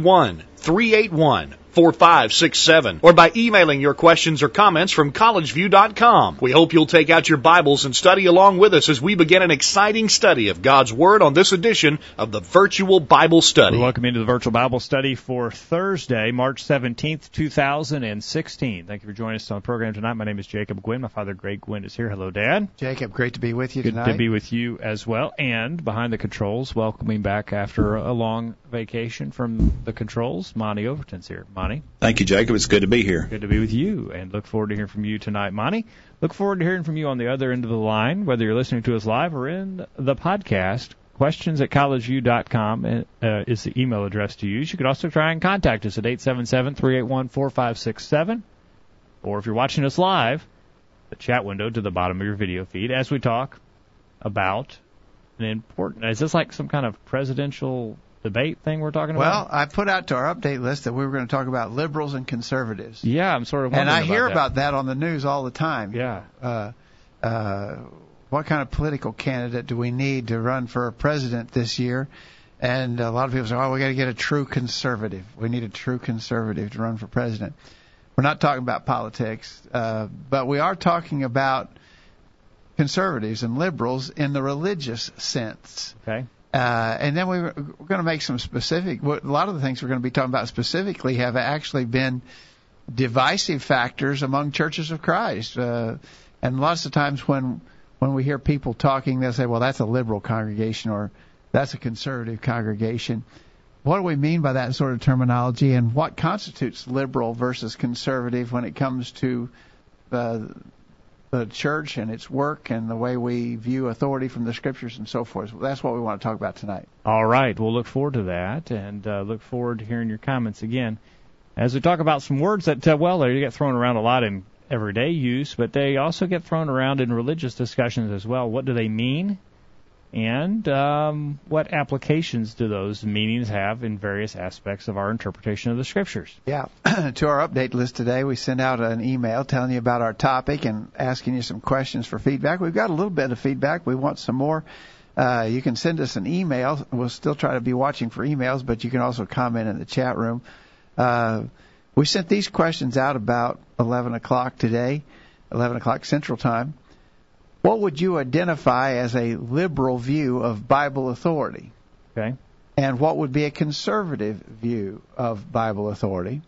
381 4567 or by emailing your questions or comments from collegeview.com. We hope you'll take out your Bibles and study along with us as we begin an exciting study of God's Word on this edition of the Virtual Bible Study. We welcome into the Virtual Bible Study for Thursday, March 17th, 2016. Thank you for joining us on the program tonight. My name is Jacob Gwynn. My father, Greg Gwynn, is here. Hello, Dad. Jacob, great to be with you Good tonight. to be with you as well. And behind the controls, welcoming back after a long vacation from the controls, Monty Overton's here. Monty. Thank you, Jacob. It's good to be here. Good to be with you, and look forward to hearing from you tonight, Monty. Look forward to hearing from you on the other end of the line, whether you're listening to us live or in the podcast. Questions at collegeview.com uh, is the email address to use. You could also try and contact us at 877-381-4567, or if you're watching us live, the chat window to the bottom of your video feed as we talk about an important. Is this like some kind of presidential debate thing we're talking Well, about? I put out to our update list that we were going to talk about liberals and conservatives. yeah, I'm sort of. and I wondering hear that. about that on the news all the time. Yeah. Uh, uh, what kind of political candidate do we need to run for president this year? And a lot of people say, oh, we got to get a true conservative. We need a true conservative to run for president. We're not talking about politics, uh, but we are talking about conservatives and liberals in the religious sense. Okay. Uh, and then we we're going to make some specific. A lot of the things we're going to be talking about specifically have actually been divisive factors among churches of Christ. Uh, and lots of times when when we hear people talking, they'll say, "Well, that's a liberal congregation," or "That's a conservative congregation." What do we mean by that sort of terminology, and what constitutes liberal versus conservative when it comes to uh, the church and its work and the way we view authority from the scriptures and so forth. That's what we want to talk about tonight. All right. We'll look forward to that and uh, look forward to hearing your comments again as we talk about some words that, uh, well, they get thrown around a lot in everyday use, but they also get thrown around in religious discussions as well. What do they mean? And um, what applications do those meanings have in various aspects of our interpretation of the scriptures? Yeah. to our update list today, we sent out an email telling you about our topic and asking you some questions for feedback. We've got a little bit of feedback. We want some more. Uh, you can send us an email. We'll still try to be watching for emails, but you can also comment in the chat room. Uh, we sent these questions out about 11 o'clock today, 11 o'clock Central Time. What would you identify as a liberal view of Bible authority? Okay. And what would be a conservative view of Bible authority?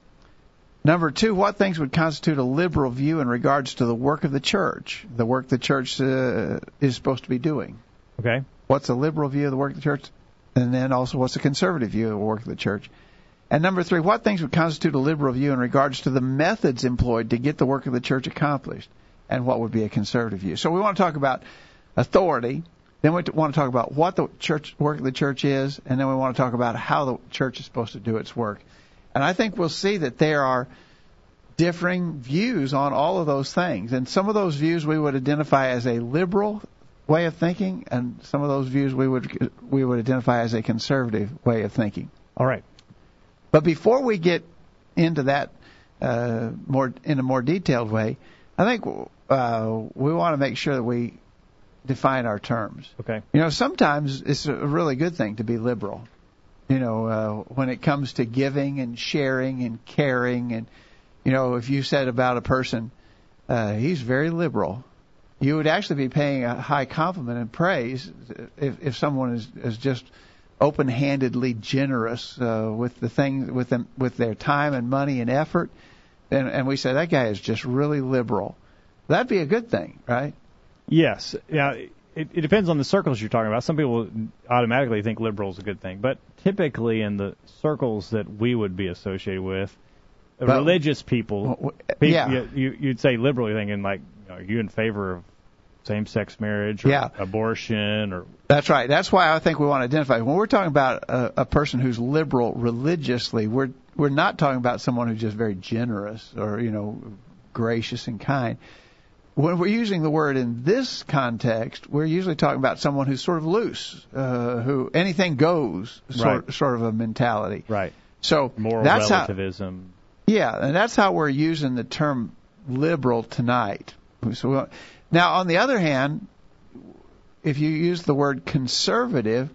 Number two, what things would constitute a liberal view in regards to the work of the church, the work the church uh, is supposed to be doing? Okay. What's a liberal view of the work of the church? And then also, what's a conservative view of the work of the church? And number three, what things would constitute a liberal view in regards to the methods employed to get the work of the church accomplished? And what would be a conservative view? So we want to talk about authority. Then we want to talk about what the church work of the church is, and then we want to talk about how the church is supposed to do its work. And I think we'll see that there are differing views on all of those things. And some of those views we would identify as a liberal way of thinking, and some of those views we would we would identify as a conservative way of thinking. All right. But before we get into that uh, more in a more detailed way, I think uh, we want to make sure that we define our terms. Okay. You know, sometimes it's a really good thing to be liberal. You know, uh, when it comes to giving and sharing and caring, and you know, if you said about a person, uh, he's very liberal, you would actually be paying a high compliment and praise if, if someone is, is just open-handedly generous uh, with the things with them with their time and money and effort, and, and we say that guy is just really liberal. That'd be a good thing, right? Yes. Yeah. It, it depends on the circles you're talking about. Some people automatically think liberal is a good thing, but typically in the circles that we would be associated with, But- religious people, w- people yeah. you, you, you'd say liberal. You're thinking like, you know, are you in favor of same-sex marriage, or Yeah. abortion, or That's right. That's why I think we want to identify. When we're talking about a, a person who's liberal religiously, we're we're not talking about someone who's just very generous or you know gracious and kind. When we're using the word in this context, we're usually talking about someone who's sort of loose, uh, who anything goes, sort Right. sort of a mentality. right So moral that's how relativism. yeah, and that's how we're using the term liberal tonight. So now, on the other hand, if you use the word conservative,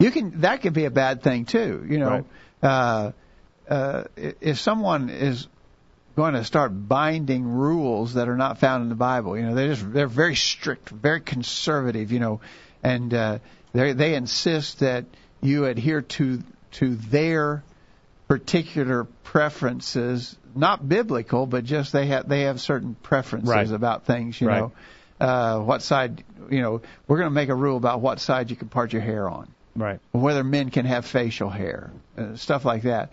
you can that could be a bad thing too. You know, uh, uh, i- if someone is going to start binding rules that are not found in the Bible, you know, they're just they're very strict, very conservative, you know, and uh, they they insist that you adhere to to their particular preferences, not biblical, but just they have they have certain preferences Right. about things. You Right. know, uh, what side? You know, we're going to make a rule about what side you can part your hair on, Right. whether men can have facial hair, uh, stuff like that.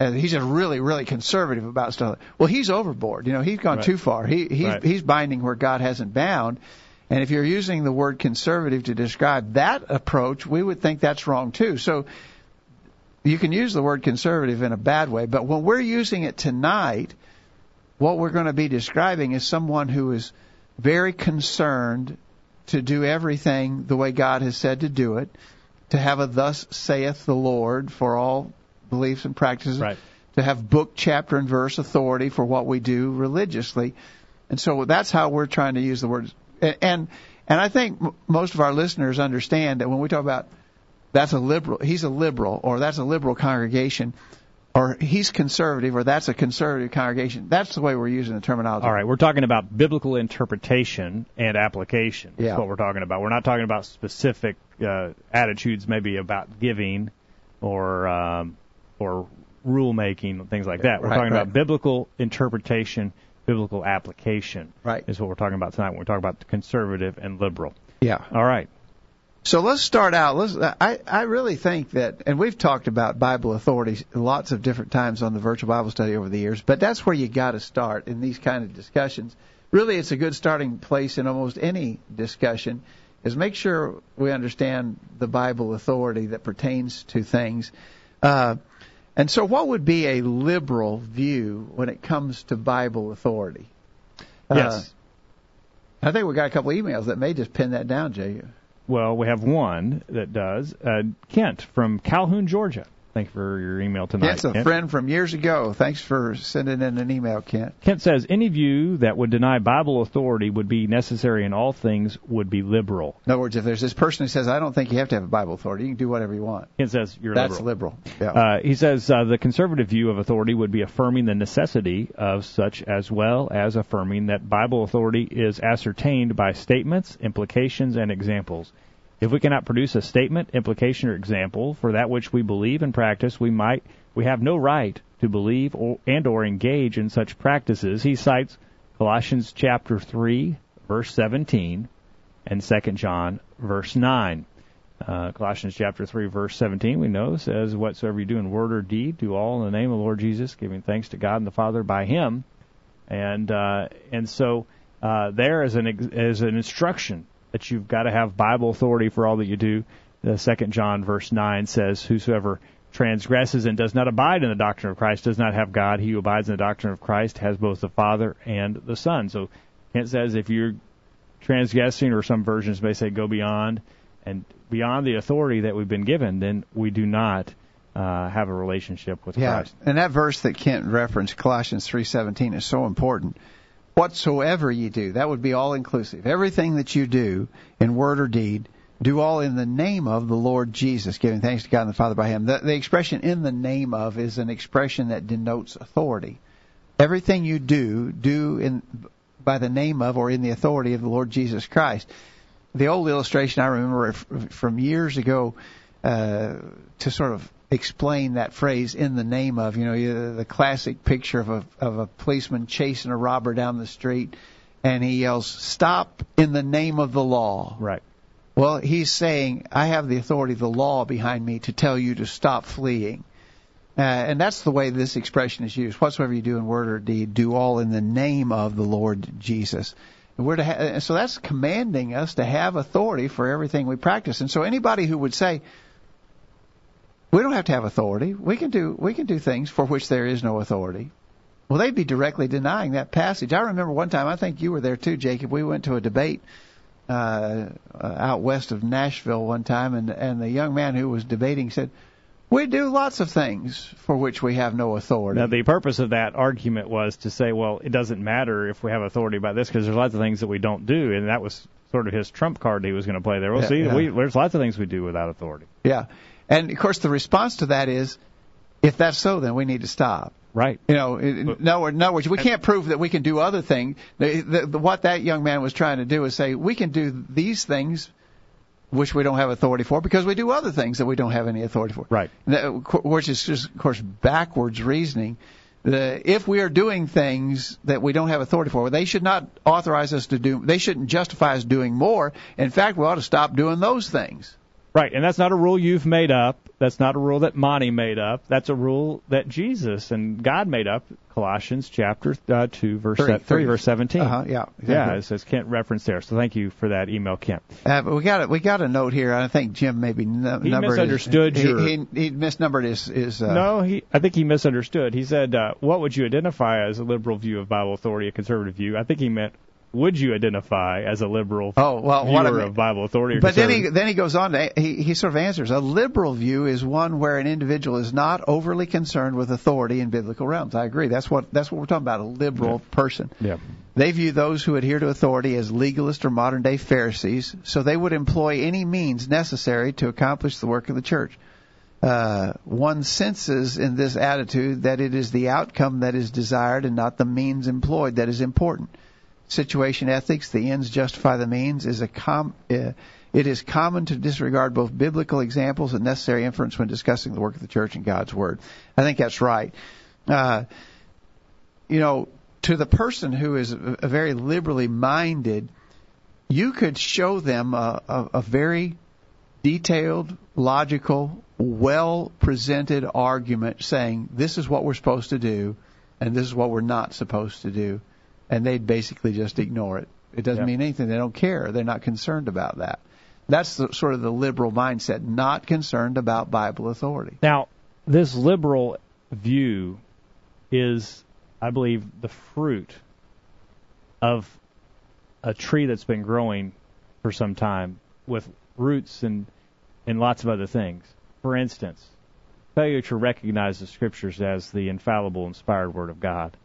And he's just really, really conservative about stuff. Well, he's overboard. You know, he's gone Right. too far. He he's Right. he's binding where God hasn't bound. And if you're using the word conservative to describe that approach, we would think that's wrong too. So you can use the word conservative in a bad way, but when we're using it tonight, what we're going to be describing is someone who is very concerned to do everything the way God has said to do it, to have a thus saith the Lord for all beliefs and practices, Right. to have book, chapter, and verse authority for what we do religiously. And so that's how we're trying to use the word. And and I think m- most of our listeners understand that when we talk about that's a liberal, he's a liberal, or that's a liberal congregation, or he's conservative, or that's a conservative congregation. That's the way we're using the terminology. All right, we're talking about biblical interpretation and application. That's Yeah. what we're talking about. We're not talking about specific uh, attitudes, maybe about giving or um, or rule making, things like that. We're Right, talking right. about biblical interpretation, biblical application. Right. Is what we're talking about tonight. When we talk about conservative and liberal. Yeah. All right. So let's start out. Let's. I I really think that, and we've talked about Bible authority lots of different times on the virtual Bible study over the years, but that's where you got to start in these kind of discussions. Really, it's a good starting place in almost any discussion. Is make sure we understand the Bible authority that pertains to things. Uh, and so, what would be a liberal view when it comes to Bible authority? Uh, Yes. I think we got a couple emails that may just pin that down, Jay. Well, we have one that does. Uh, Kent from Calhoun, Georgia. Thank you for your email tonight. Kent's a Kent. friend from years ago. Thanks for sending in an email, Kent. Kent says any view that would deny Bible authority would be necessary in all things would be liberal. In other words, if there's this person who says, I don't think you have to have a Bible authority, you can do whatever you want. Kent says you're That's liberal. liberal. Yeah. Uh, he says uh, the conservative view of authority would be affirming the necessity of such as well as affirming that Bible authority is ascertained by statements, implications, and examples. If we cannot produce a statement, implication, or example for that which we believe and practice, we might we have no right to believe or, and or engage in such practices. He cites Colossians chapter 3 verse 17 and 2 John verse 9. Uh, Colossians chapter 3 verse 17 we know says whatsoever you do in word or deed do all in the name of the Lord Jesus giving thanks to God and the Father by him and uh, and so uh, there is an is an instruction that you've got to have Bible authority for all that you do. The second John verse nine says, "Whosoever transgresses and does not abide in the doctrine of Christ does not have God. He who abides in the doctrine of Christ has both the Father and the Son." So Kent says, if you're transgressing, or some versions may say, go beyond and beyond the authority that we've been given, then we do not uh, have a relationship with yeah. Christ. And that verse that Kent referenced, Colossians 3:17, is so important. Whatsoever you do, that would be all inclusive. Everything that you do in word or deed, do all in the name of the Lord Jesus, giving thanks to God and the Father by Him. The, the expression "in the name of" is an expression that denotes authority. Everything you do, do in by the name of or in the authority of the Lord Jesus Christ. The old illustration I remember from years ago uh, to sort of explain that phrase "in the name of." You know, the classic picture of a of a policeman chasing a robber down the street, and he yells, "Stop in the name of the law." Right. Well, he's saying, I have the authority of the law behind me to tell you to stop fleeing. Uh, and that's the way this expression is used. Whatsoever you do in word or deed, do all in the name of the Lord Jesus. and We're to ha- so that's commanding us to have authority for everything we practice. And so anybody who would say we don't have to have authority, we can do we can do things for which there is no authority. Well, they'd be directly denying that passage. I remember one time, I think you were there too, Jacob. We went to a debate uh, out west of Nashville one time, and and the young man who was debating said, "We do lots of things for which we have no authority." Now, the purpose of that argument was to say, well, it doesn't matter if we have authority about this because there's lots of things that we don't do, and that was sort of his trump card he was going to play there. Well, Yeah, see, yeah. we, there's lots of things we do without authority. yeah, and of course the response to that is, if that's so, then we need to stop. Right. You know, in, no, in other words, we can't prove that we can do other things. What that young man was trying to do is say we can do these things, which we don't have authority for, because we do other things that we don't have any authority for. Right. Which is just, of course, backwards reasoning. The, if we are doing things that we don't have authority for, they should not authorize us to do. They shouldn't justify us doing more. In fact, we ought to stop doing those things. Right, and that's not a rule you've made up. That's not a rule that Monty made up. That's a rule that Jesus and God made up. Colossians chapter uh, two, verse Three, se- three, verse seventeen. Uh-huh, yeah, exactly. Yeah, it says Kent reference there. So thank you for that email, Kent. Uh, we got a, we got a note here. I think Jim maybe n- He misunderstood his, your- He, he, he misnumbered his his. Uh, no, he. I think he misunderstood. He said, uh, "What would you identify as a liberal view of Bible authority, a conservative view?" I think he meant, "Would you identify as a liberal Oh well, what I viewer mean- of Bible authority?" Or But then he then he goes on to he he sort of answers. A liberal view is one where an individual is not overly concerned with authority in biblical realms. I agree. That's what that's what we're talking about. A liberal person. yeah. They view those who adhere to authority as legalist or modern day Pharisees, so they would employ any means necessary to accomplish the work of the church. Uh, one senses in this attitude that it is the outcome that is desired and not the means employed that is important. Situation ethics, the ends justify the means, is a com- uh, it is common to disregard both biblical examples and necessary inference when discussing the work of the church and God's word. I think that's right. Uh, you know, to the person who is a very liberally minded, you could show them a, a, a very detailed, logical, well presented argument saying this is what we're supposed to do and this is what we're not supposed to do, and they'd basically just ignore it. It doesn't Yeah. mean anything. They don't care. They're not concerned about that. That's the, sort of the liberal mindset, not concerned about Bible authority. Now, this liberal view is, I believe, the fruit of a tree that's been growing for some time with roots and, and lots of other things. For instance, failure to recognize the scriptures as the infallible, inspired Word of God.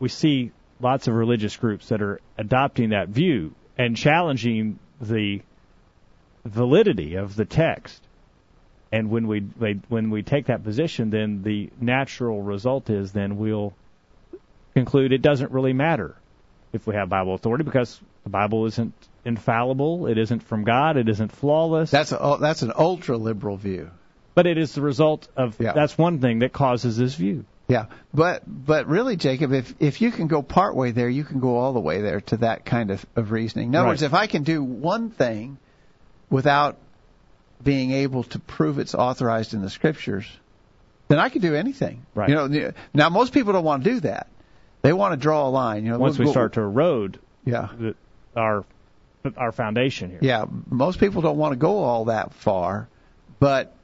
We see lots of religious groups that are adopting that view and challenging the validity of the text. And when we when we take that position, then the natural result is then we'll conclude it doesn't really matter if we have Bible authority because the Bible isn't infallible, it isn't from God, it isn't flawless. That's a, that's an ultra liberal view. but it is the result of Yeah. that's one thing that causes this view. Yeah, but but really, Jacob, if if you can go part way there, you can go all the way there to that kind of, of reasoning. In other Right. words, if I can do one thing without being able to prove it's authorized in the scriptures, then I can do anything. Right. You know, now most people don't want to do that. They want to draw a line. You know, Once we we'll- start to erode yeah, the, our our foundation here. yeah, most people don't want to go all that far, but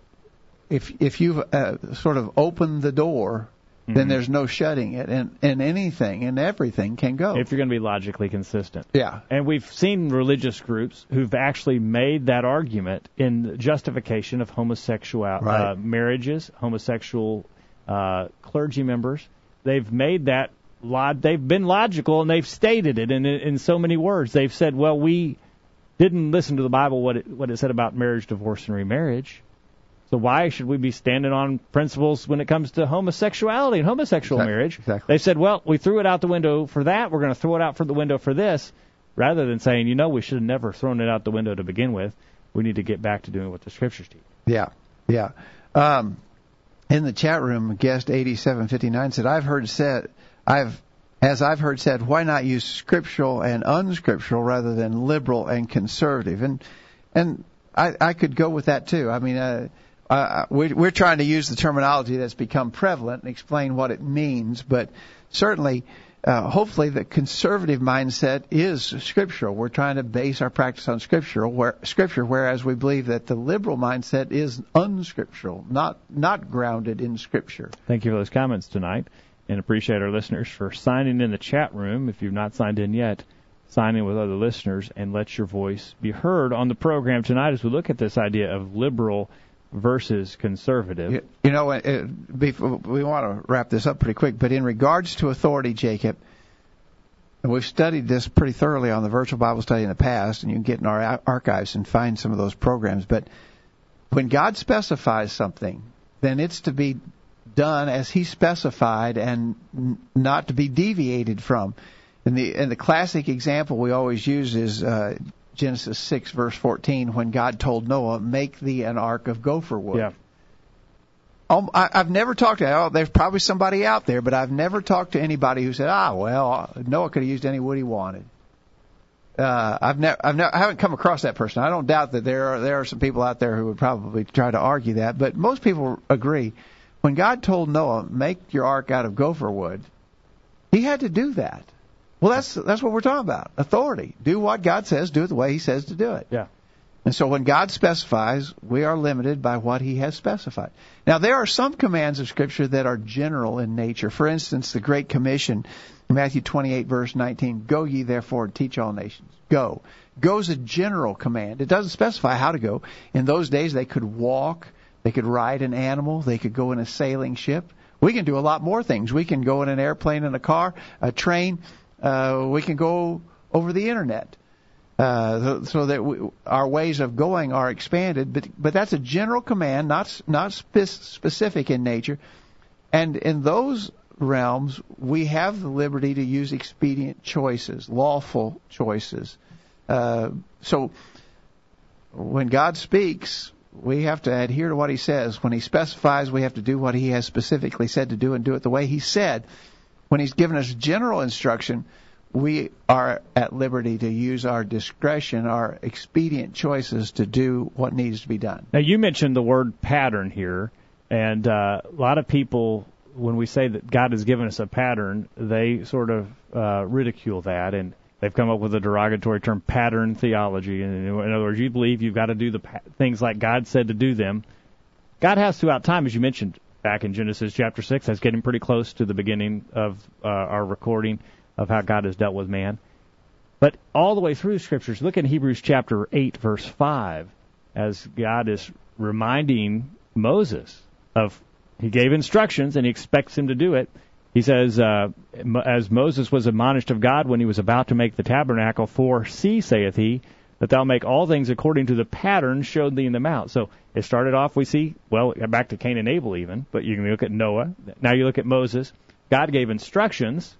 if if you've uh, sort of opened the door, then Mhm. there's no shutting it, and and anything and everything can go. If you're going to be logically consistent. yeah, And we've seen religious groups who've actually made that argument in justification of homosexual uh, marriages, homosexual uh, clergy members. They've made that log- they've been logical and they've stated it in in so many words. They've said, "Well, we didn't listen to the Bible what it what it said about marriage, divorce, and remarriage." So why should we be standing on principles when it comes to homosexuality and homosexual Exactly, marriage? exactly. They said, well, we threw it out the window for that. We're going to throw it out for the window for this, rather than saying, you know, we should have never thrown it out the window to begin with. We need to get back to doing what the scriptures teach. Yeah, yeah. Um, in the chat room, guest eighty seven fifty nine said, "I've heard said, I've as I've heard said, why not use scriptural and unscriptural rather than liberal and conservative?" And and I, I could go with that too. I mean, uh, uh, we're, we're trying to use the terminology that's become prevalent and explain what it means, but certainly uh, hopefully the conservative mindset is scriptural. We're trying to base our practice on scriptural, where, scripture, whereas we believe that the liberal mindset is unscriptural, not not grounded in scripture. Thank you for those comments tonight, and appreciate our listeners for signing in the chat room. If you've not signed in yet, sign in with other listeners and let your voice be heard on the program tonight as we look at this idea of liberal versus conservative. You, you know, it, uh, before, we want to wrap this up pretty quick, but in regards to authority, Jacob, and we've studied this pretty thoroughly on the virtual Bible study in the past, and you can get in our archives and find some of those programs. But when God specifies something, then it's to be done as He specified and not to be deviated from. And the and the classic example we always use is uh, Genesis 6 verse 14 when God told Noah, "Make thee an ark of gopher wood." Yeah. Um, I, I've never talked to. Oh, there's probably somebody out there, but I've never talked to anybody who said, "Ah, well, Noah could have used any wood he wanted." Uh, I've never, I've never, I haven't come across that person. I don't doubt that there are there are some people out there who would probably try to argue that, but most people agree. When God told Noah, "Make your ark out of gopher wood," He had to do that. Well, that's that's what we're talking about. Authority. Do what God says. Do it the way He says to do it. Yeah. And so when God specifies, we are limited by what He has specified. Now, there are some commands of Scripture that are general in nature. For instance, the Great Commission, Matthew 28, verse 19, Go ye therefore and teach all nations. Go. Go is a general command. It doesn't specify how to go. In those days, they could walk, they could ride an animal, they could go in a sailing ship. We can do a lot more things. We can go in an airplane, in a car, a train, uh, we can go over the internet. Uh, so that we, our ways of going are expanded, but but that's a general command, not not spe- specific in nature. And in those realms, we have the liberty to use expedient choices, lawful choices. Uh, so when God speaks, we have to adhere to what He says. When He specifies, we have to do what He has specifically said to do and do it the way He said when he's given us general instruction, we are at liberty to use our discretion, our expedient choices to do what needs to be done. Now, you mentioned the word pattern here, and uh, a lot of people, when we say that God has given us a pattern, they sort of uh, ridicule that, and they've come up with a derogatory term, pattern theology. In, other words, you believe you've got to do the pa- things like God said to do them. God has throughout time, as you mentioned, back in Genesis chapter 6. That's getting pretty close to the beginning of uh, our recording of how God has dealt with man. But all the way through the scriptures, look in Hebrews chapter 8, verse 5, as God is reminding Moses of, he gave instructions and he expects him to do it. He says, uh, as Moses was admonished of God when he was about to make the tabernacle, for see, saith he, that thou make all things according to the pattern showed thee in the mount. So it started off, we see, well, back to Cain and Abel even, but you can look at Noah. Now you look at Moses. God gave instructions,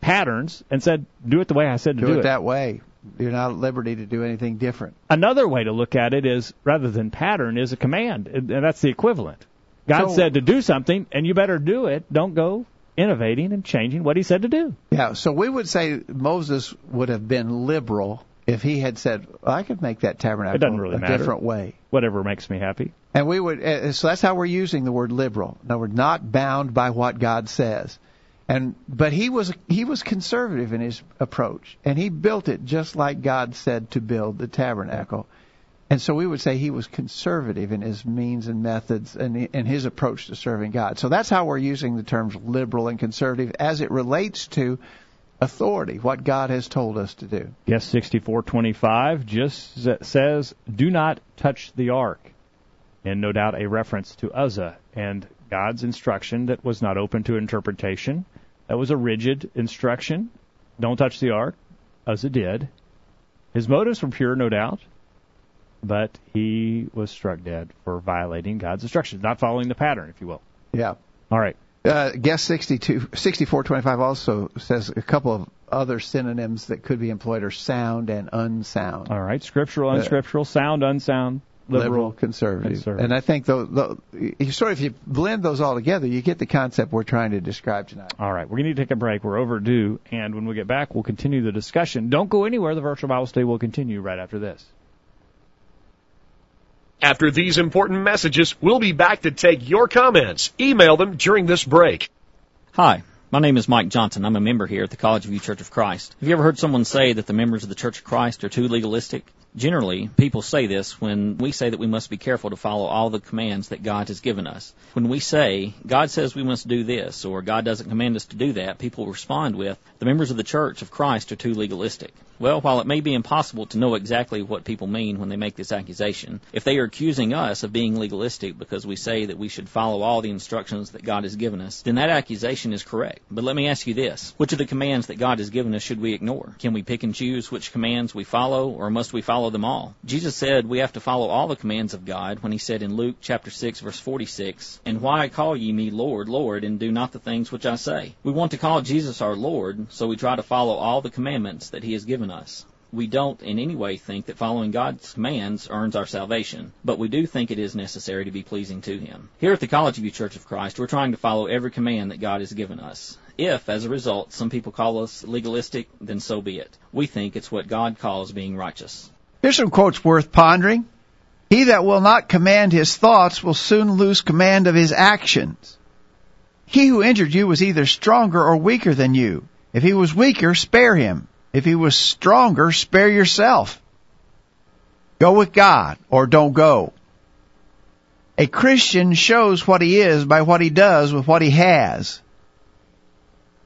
patterns, and said, do it the way I said to do, do it, it. that way. You're not at liberty to do anything different. Another way to look at it is, rather than pattern, is a command, and that's the equivalent. God So- said to do something, and you better do it. Don't go innovating and changing what he said to do. Yeah, so we would say Moses would have been liberal if he had said, well, I could make that tabernacle It doesn't really a matter. different way. Whatever makes me happy. And we would, uh, so that's how we're using the word liberal. No, we're not bound by what God says. And but he was he was conservative in his approach, and he built it just like God said to build the tabernacle. And so we would say he was conservative in his means and methods and in his approach to serving God. So that's how we're using the terms liberal and conservative as it relates to authority, what God has told us to do. Yes, 6425 just says, do not touch the ark. And no doubt a reference to Uzzah and God's instruction that was not open to interpretation. That was a rigid instruction. Don't touch the ark. Uzzah did. His motives were pure, no doubt, but he was struck dead for violating God's instructions, not following the pattern, if you will. Yeah. All right. Uh, guest 62, 6425 also says a couple of other synonyms that could be employed are sound and unsound. All right. Scriptural, unscriptural, sound, unsound, liberal, conservative. conservative. And I think though, though you sort of if you blend those all together, you get the concept we're trying to describe tonight. All right, we're going to take a break. We're overdue, and when we get back, we'll continue the discussion. Don't go anywhere. The virtual Bible study will continue right after this. After these important messages, we'll be back to take your comments. Email them during this break. Hi, My name is Mike Johnson. I'm a member here at the College View Church of Christ. Have you ever heard someone say that the members of the Church of Christ are too legalistic? Generally, people say this when we say that we must be careful to follow all the commands that God has given us. When we say, God says we must do this, or God doesn't command us to do that, people respond with, the members of the Church of Christ are too legalistic. Well, while it may be impossible to know exactly what people mean when they make this accusation, if they are accusing us of being legalistic because we say that we should follow all the instructions that God has given us, then that accusation is correct. But let me ask you this. Which of the commands that God has given us should we ignore? Can we pick and choose which commands we follow, or must we follow them all? Jesus said we have to follow all the commands of God when he said in Luke chapter 6 verse 46, And why call ye me Lord, Lord, and do not the things which I say? We want to call Jesus our Lord, so we try to follow all the commandments that he has given us. We don't in any way think that following God's commands earns our salvation, but we do think it is necessary to be pleasing to Him. Here at the College View Church of Christ, we're trying to follow every command that God has given us. If, as a result, some people call us legalistic, then so be it. We think it's what God calls being righteous. Here's some quotes worth pondering. He that will not command his thoughts will soon lose command of his actions. He who injured you was either stronger or weaker than you. If he was weaker, spare him. If he was stronger, spare yourself. Go with God or don't go. A Christian shows what he is by what he does with what he has.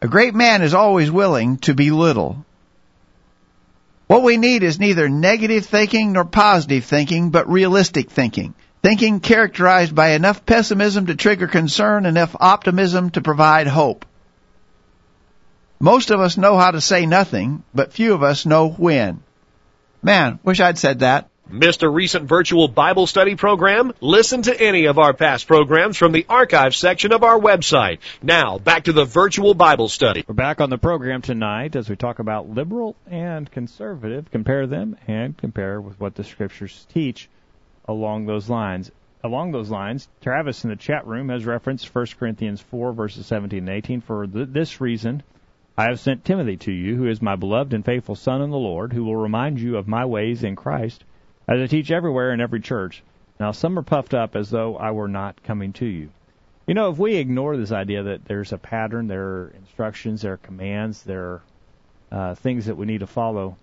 A great man is always willing to be little. What we need is neither negative thinking nor positive thinking, but realistic thinking. Thinking characterized by enough pessimism to trigger concern, enough optimism to provide hope. Most of us know how to say nothing, but few of us know when. Man, wish I'd said that. Missed a recent virtual Bible study program? Listen to any of our past programs from the archive section of our website. Now, back to the virtual Bible study. We're back on the program tonight as we talk about liberal and conservative, compare them and compare with what the scriptures teach along those lines. Along those lines, Travis in the chat room has referenced 1 Corinthians 4 verses 17 and 18 for th- this reason. I have sent Timothy to you, who is my beloved and faithful son in the Lord, who will remind you of my ways in Christ, as I teach everywhere in every church. Now some are puffed up as though I were not coming to you. You know, if we ignore this idea that there's a pattern, there are instructions, there are commands, there are uh, things that we need to follow,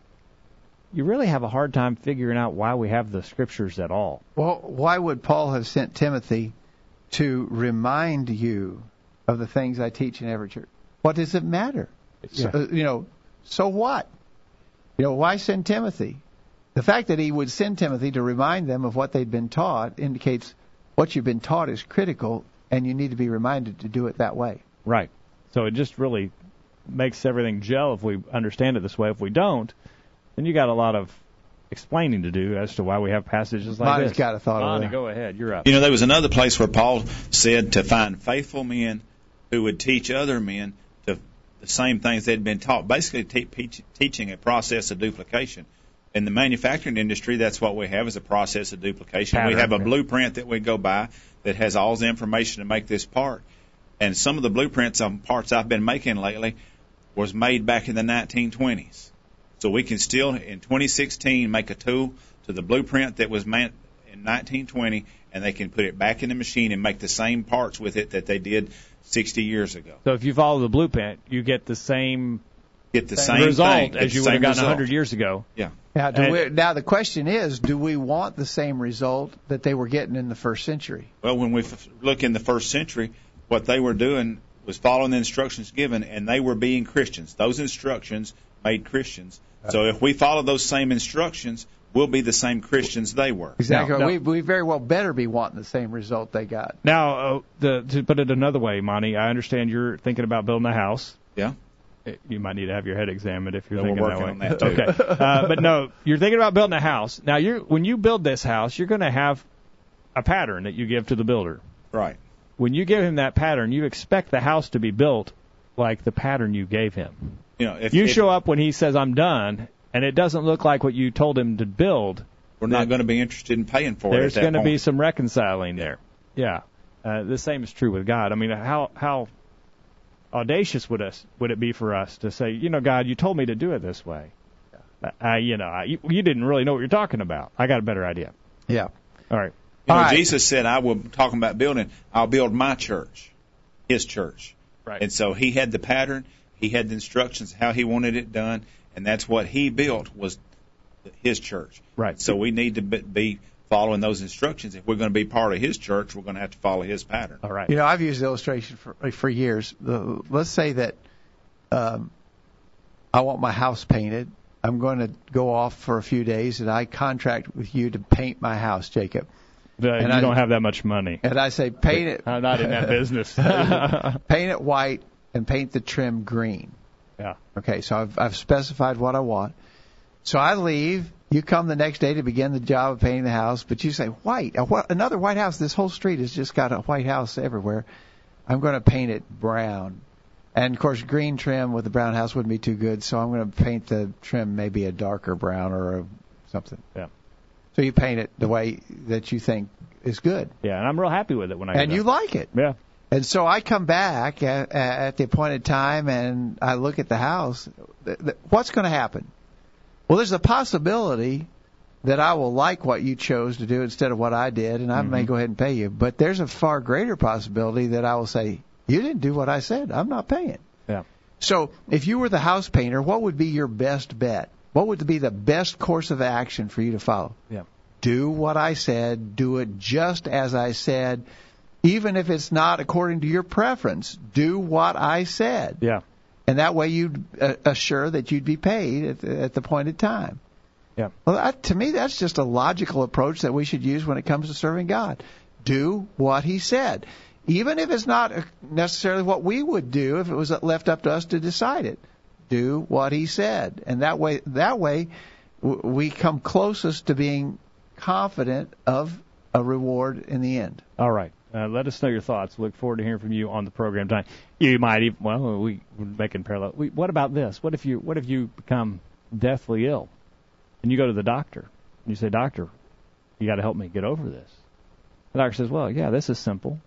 you really have a hard time figuring out why we have the scriptures at all. Well, why would Paul have sent Timothy to remind you of the things I teach in every church? What does it matter? Yeah. Uh, you know, so what? You know, why send Timothy? The fact that he would send Timothy to remind them of what they'd been taught indicates what you've been taught is critical, and you need to be reminded to do it that way. Right. So it just really makes everything gel if we understand it this way. If we don't, then you got a lot of explaining to do as to why we have passages like Bonnie's this. got a thought over Bonnie, there. go ahead. You're up. You know, there was another place where Paul said to find faithful men who would teach other men to the same things they'd been taught. Basically, te- teach, teaching a process of duplication. In the manufacturing industry, that's what we have is a process of duplication. we have a blueprint that we go by that has all the information to make this part. And some of the blueprints on parts I've been making lately was made back in the 1920s. So we can still, in 2016, make a tool to the blueprint that was made in 1920, and they can put it back in the machine and make the same parts with it that they did 60 years ago. So if you follow the blueprint, you get the same, Get the same result thing, as you would have gotten a result. 100 years ago. Yeah. Now, do And- we, now the question is, do we want the same result that they were getting in the first century? Well, when we f- look in the first century, what they were doing was following the instructions given, and they were being Christians. Those instructions made Christians. So if we follow those same instructions, we'll be the same Christians they were. Exactly. no. We, we very well better be wanting the same result they got. Now, uh, the, to put it another way, Monty, I understand you're thinking about building a house. Yeah. You might need to have your head examined if you're Yeah, we're thinking that way. working on that, too. Okay, uh, but no, you're thinking about building a house. Now, you're when you build this house, you're going to have a pattern that you give to the builder. Right. When you give him that pattern, you expect the house to be built like the pattern you gave him. You know, if, You if show up when he says I'm done, and it doesn't look like what you told him to build. we're not going to be interested in paying for There's it There's going to be some reconciling there. Yeah, uh, the same is true with God. I mean, how how audacious would us would it be for us to say, you know, God, you told me to do it this way. I, you know, I, you, you didn't really know what you're talking about. I got a better idea. Yeah. All right. You know, All right. Jesus said, I will, talking about building, I'll build my church, his church. Right. And so he had the pattern, he had the instructions how he wanted it done, and that's what he built was his church. Right. So we need to be- be following those instructions. If we're going to be part of his church, we're going to have to follow his pattern. All right. You know, I've used the illustration for for years. The, let's say that um, I want my house painted. I'm going to go off for a few days, and I contract with you to paint my house, Jacob. Uh, And you I- don't have that much money. And I say, paint it. I'm not in that business. paint it white and paint the trim green. Yeah. Okay, so I've, I've specified what I want. So I leave. You come the next day to begin the job of painting the house, but you say white, wh- another white house. This whole street has just got a white house everywhere. I'm going to paint it brown, and of course, green trim with the brown house wouldn't be too good. So I'm going to paint the trim maybe a darker brown or a, something. Yeah. So you paint it the way that you think is good, Yeah, and I'm real happy with it when I and you like it. Yeah. And so I come back at, at the appointed time and I look at the house. What's going to happen? Well, there's a possibility that I will like what you chose to do instead of what I did, and I may Mm-hmm. go ahead and pay you. But there's a far greater possibility that I will say, You didn't do what I said. I'm not paying. Yeah. So if you were the house painter, what would be your best bet? What would be the best course of action for you to follow? Yeah. do what I said, do it just as I said, even if it's not according to your preference. Do what I said, Yeah. and that way you'd uh, assure that you'd be paid at the, at the appointed time. Yeah. Well, that, to me, that's just a logical approach that we should use when it comes to serving God. Do what He said, even if it's not uh, necessarily what we would do if it was left up to us to decide it. Do what He said, and that way, that way, we come closest to being confident of a reward in the end. All right. Uh, let us know your thoughts. Look forward to hearing from you on the program tonight. You might even well, we making parallel. We, what about this? What if you what if you become deathly ill, and you go to the doctor and you say, Doctor, you got to help me get over this. The doctor says, Well, yeah, this is simple.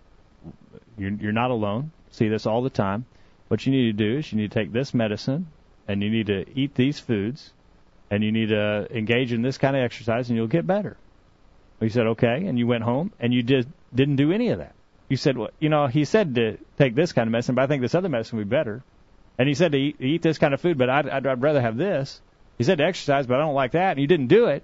You're you're not alone. See this all the time. What you need to do is you need to take this medicine, and you need to eat these foods, and you need to engage in this kind of exercise, and you'll get better. He said, okay, and you went home and you just didn't do any of that. You said, well, you know, he said to take this kind of medicine, but I think this other medicine would be better. And he said to eat, eat this kind of food, but I'd, I'd, I'd rather have this. He said to exercise, but I don't like that, and you didn't do it.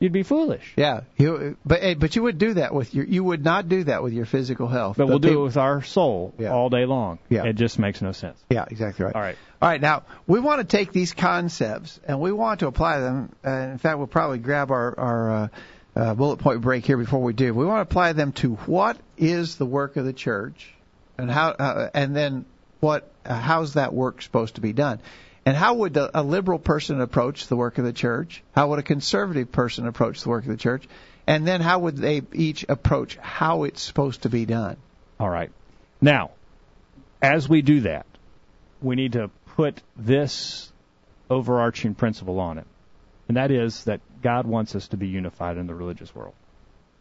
You'd be foolish. Yeah, you, but but you would do that with your you would not do that with your physical health. But we'll peop- do it with our soul Yeah. all day long. Yeah. It just makes no sense. Yeah, exactly right. All right. All right, now we want to take these concepts and we want to apply them. Uh, in fact, we'll probably grab our, our uh, uh, bullet point break here before we do. We want to apply them to what is the work of the church, and how, uh, and then what, uh, how's that work supposed to be done, and how would a liberal person approach the work of the church? How would a conservative person approach the work of the church? And then how would they each approach how it's supposed to be done? All right. Now, as we do that, we need to put this overarching principle on it. And that is that God wants us to be unified in the religious world.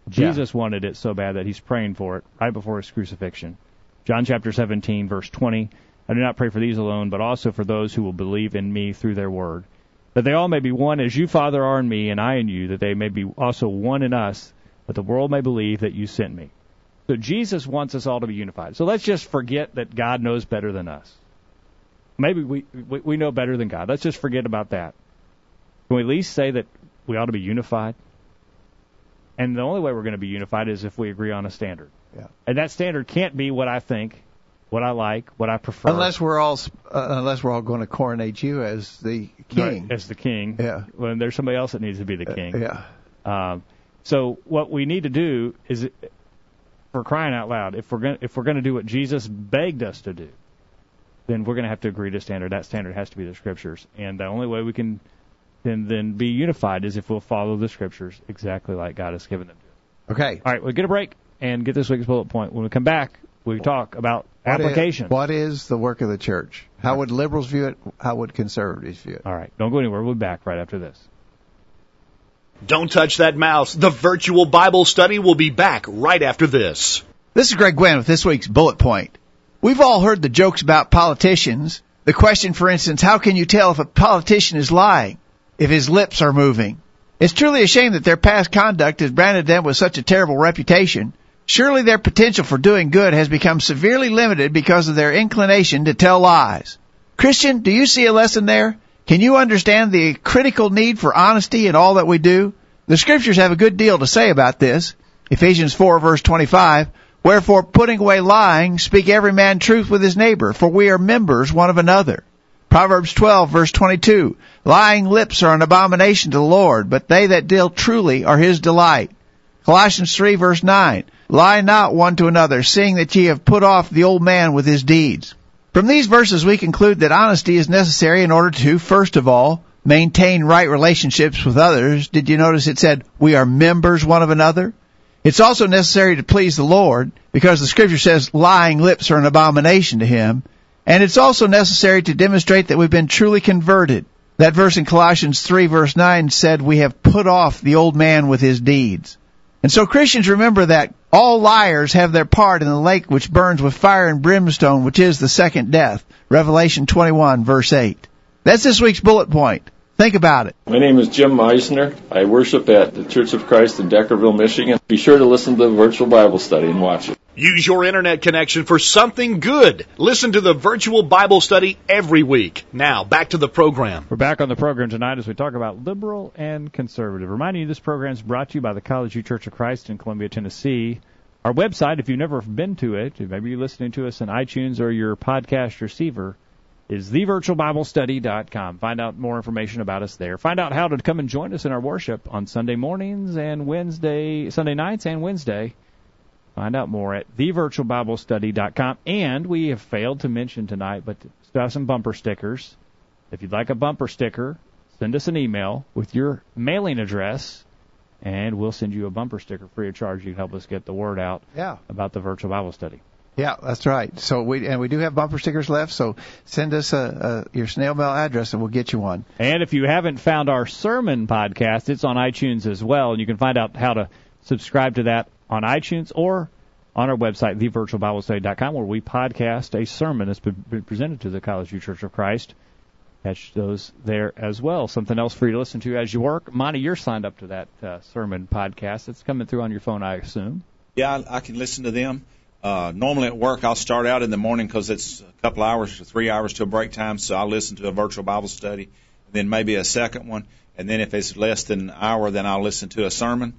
Jesus wanted it so bad that he's praying for it right before his crucifixion. John chapter 17, verse 20. I do not pray for these alone, but also for those who will believe in me through their word, that they all may be one as you, Father, are in me, and I in you, that they may be also one in us, that the world may believe that you sent me. So Jesus wants us all to be unified. So let's just forget that God knows better than us. Maybe we we, we know better than God. Let's just forget about that. Can we at least say that we ought to be unified? And the only way we're going to be unified is if we agree on a standard. Yeah. And that standard can't be what I think, what I like, what I prefer. Unless we're all uh, unless we're all going to coronate you as the king. as the king. Yeah. When there's somebody else that needs to be the king. Yeah. Um, so what we need to do is, for crying out loud, if we're going if we're going to do what Jesus begged us to do, then we're going to have to agree to a standard. That standard has to be the scriptures, and the only way we can then then be unified is if we'll follow the scriptures exactly like God has given them to us. Okay. All right, we'll get a break and get this week's bullet point. When we come back, we talk about What is- application. what is the work of the church? How would liberals view it? How would conservatives view it? All right, don't go anywhere. We'll be back right after this. Don't touch that mouse. The virtual Bible study will be back right after this. This is Greg Gwynn with this week's bullet point. We've all heard the jokes about politicians. The question, for instance, how can you tell if a politician is lying? If his lips are moving? It's truly a shame that their past conduct has branded them with such a terrible reputation. Surely their potential for doing good has become severely limited because of their inclination to tell lies. Christian, do you see a lesson there? Can you understand the critical need for honesty in all that we do? The scriptures have a good deal to say about this. Ephesians 4 verse 25, Wherefore putting away lying, speak every man truth with his neighbor, for we are members one of another. Proverbs 12 verse 22, Lying lips are an abomination to the Lord, but they that deal truly are his delight. Colossians 3 verse 9, Lie not one to another, seeing that ye have put off the old man with his deeds. From these verses we conclude that honesty is necessary in order to, first of all, maintain right relationships with others. Did you notice it said, we are members one of another? It's also necessary to please the Lord, because the scripture says lying lips are an abomination to him. And it's also necessary to demonstrate that we've been truly converted. That verse in Colossians 3 verse 9 said we have put off the old man with his deeds. And so Christians remember that all liars have their part in the lake which burns with fire and brimstone, which is the second death. Revelation 21 verse 8. That's this week's bullet point. Think about it. My name is Jim Meisner. I worship at the Church of Christ in Deckerville, Michigan. Be sure to listen to the virtual Bible study and watch it. Use your internet connection for something good. Listen to the virtual Bible study every week. Now, back to the program. We're back on the program tonight as we talk about liberal and conservative. Reminding you this program is brought to you by the College View Church of Christ in Columbia, Tennessee. Our website, if you've never been to it, maybe you're listening to us on iTunes or your podcast receiver, is thevirtualbiblestudy.com. Find out more information about us there. Find out how to come and join us in our worship on Sunday mornings and Wednesday, Sunday nights and Wednesday. Find out more at thevirtualbiblestudy.com. And we have failed to mention tonight, but still have some bumper stickers. If you'd like a bumper sticker, send us an email with your mailing address, and we'll send you a bumper sticker free of charge. You can help us get the word out Yeah. about the virtual Bible study. Yeah, that's right. So we and we do have bumper stickers left. So send us a, a your snail mail address and we'll get you one. And if you haven't found our sermon podcast, it's on iTunes as well, and you can find out how to subscribe to that on iTunes or on our website, thevirtualbiblestudy.com, where we podcast a sermon that's been presented to the College View Church of Christ. Catch those there as well. Something else for you to listen to as you work. Monty, you're signed up to that uh, sermon podcast. It's coming through on your phone, I assume. Yeah, I, I can listen to them. Uh, normally at work, I'll start out in the morning because it's a couple hours to three hours till break time, so I'll listen to a virtual Bible study, then maybe a second one, and then if it's less than an hour, then I'll listen to a sermon.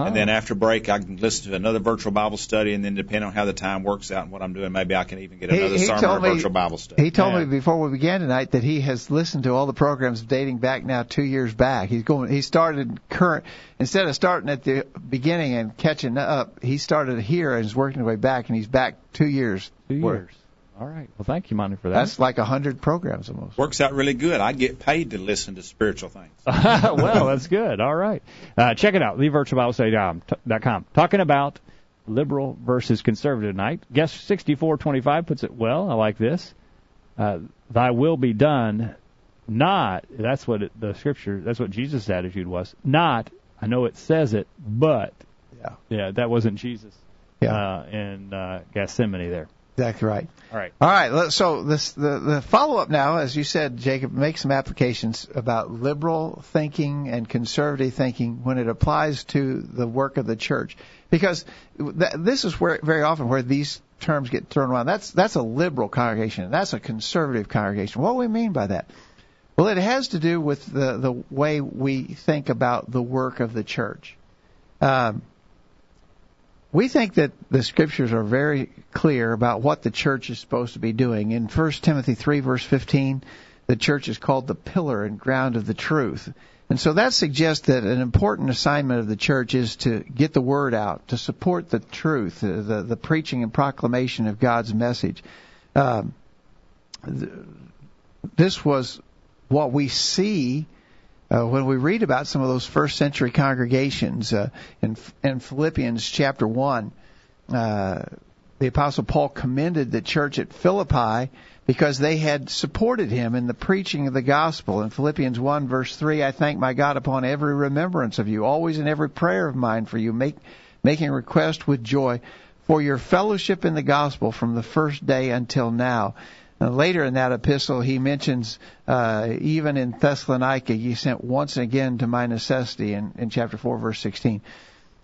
Oh. And then after break, I can listen to another virtual Bible study, and then depending on how the time works out and what I'm doing, maybe I can even get another he sermon or told me- virtual Bible study. He told Yeah. me before we began tonight that he has listened to all the programs dating back now two years back. He's going. He started current instead of starting at the beginning and catching up. He started here and is working his way back, and he's back two years. Two worth. years. All right. Well, thank you, Monty, for that. That's like a hundred programs almost. Works out really good. I get paid to listen to spiritual things. well, that's good. All right. Uh, check it out, thevirtualbiblestudy.com. Talking about liberal versus conservative tonight. Guest 6425 puts it well. I like this. Uh, Thy will be done, not, that's what it, the scripture, that's what Jesus' attitude was. Not, I know it says it, but. Yeah. Yeah, that wasn't Jesus Yeah, uh, in uh, Gethsemane there. Exactly right. All right. All right. So this the the follow up now, as you said, Jacob, make some applications about liberal thinking and conservative thinking when it applies to the work of the church, because th- this is where very often where these terms get thrown around. That's that's a liberal congregation. That's a conservative congregation. What do we mean by that? Well, it has to do with the the way we think about the work of the church. Um, we think that the scriptures are very clear about what the church is supposed to be doing. In 1 Timothy 3 verse 15, the church is called the pillar and ground of the truth. And so that suggests that an important assignment of the church is to get the word out, to support the truth, the, the preaching and proclamation of God's message. Um, th- this was what we see uh, when we read about some of those first century congregations uh, in, in Philippians chapter 1, uh, the Apostle Paul commended the church at Philippi because they had supported him in the preaching of the gospel. In Philippians 1 verse 3, I thank my God upon every remembrance of you, always in every prayer of mine for you, make, making request with joy for your fellowship in the gospel from the first day until now. Uh, later in that epistle, he mentions, uh, even in Thessalonica, ye sent once again to my necessity in, in chapter 4, verse 16.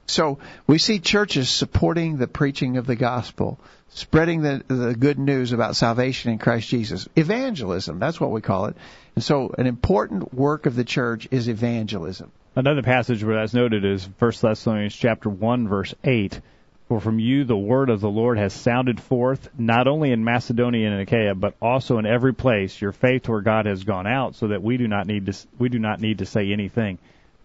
So we see churches supporting the preaching of the gospel, spreading the, the good news about salvation in Christ Jesus. Evangelism, that's what we call it. And so an important work of the church is evangelism. Another passage where that's noted is 1 Thessalonians chapter 1 verse 8. For from you the word of the Lord has sounded forth, not only in Macedonia and Achaia, but also in every place. Your faith toward God has gone out, so that we do not need to we do not need to say anything.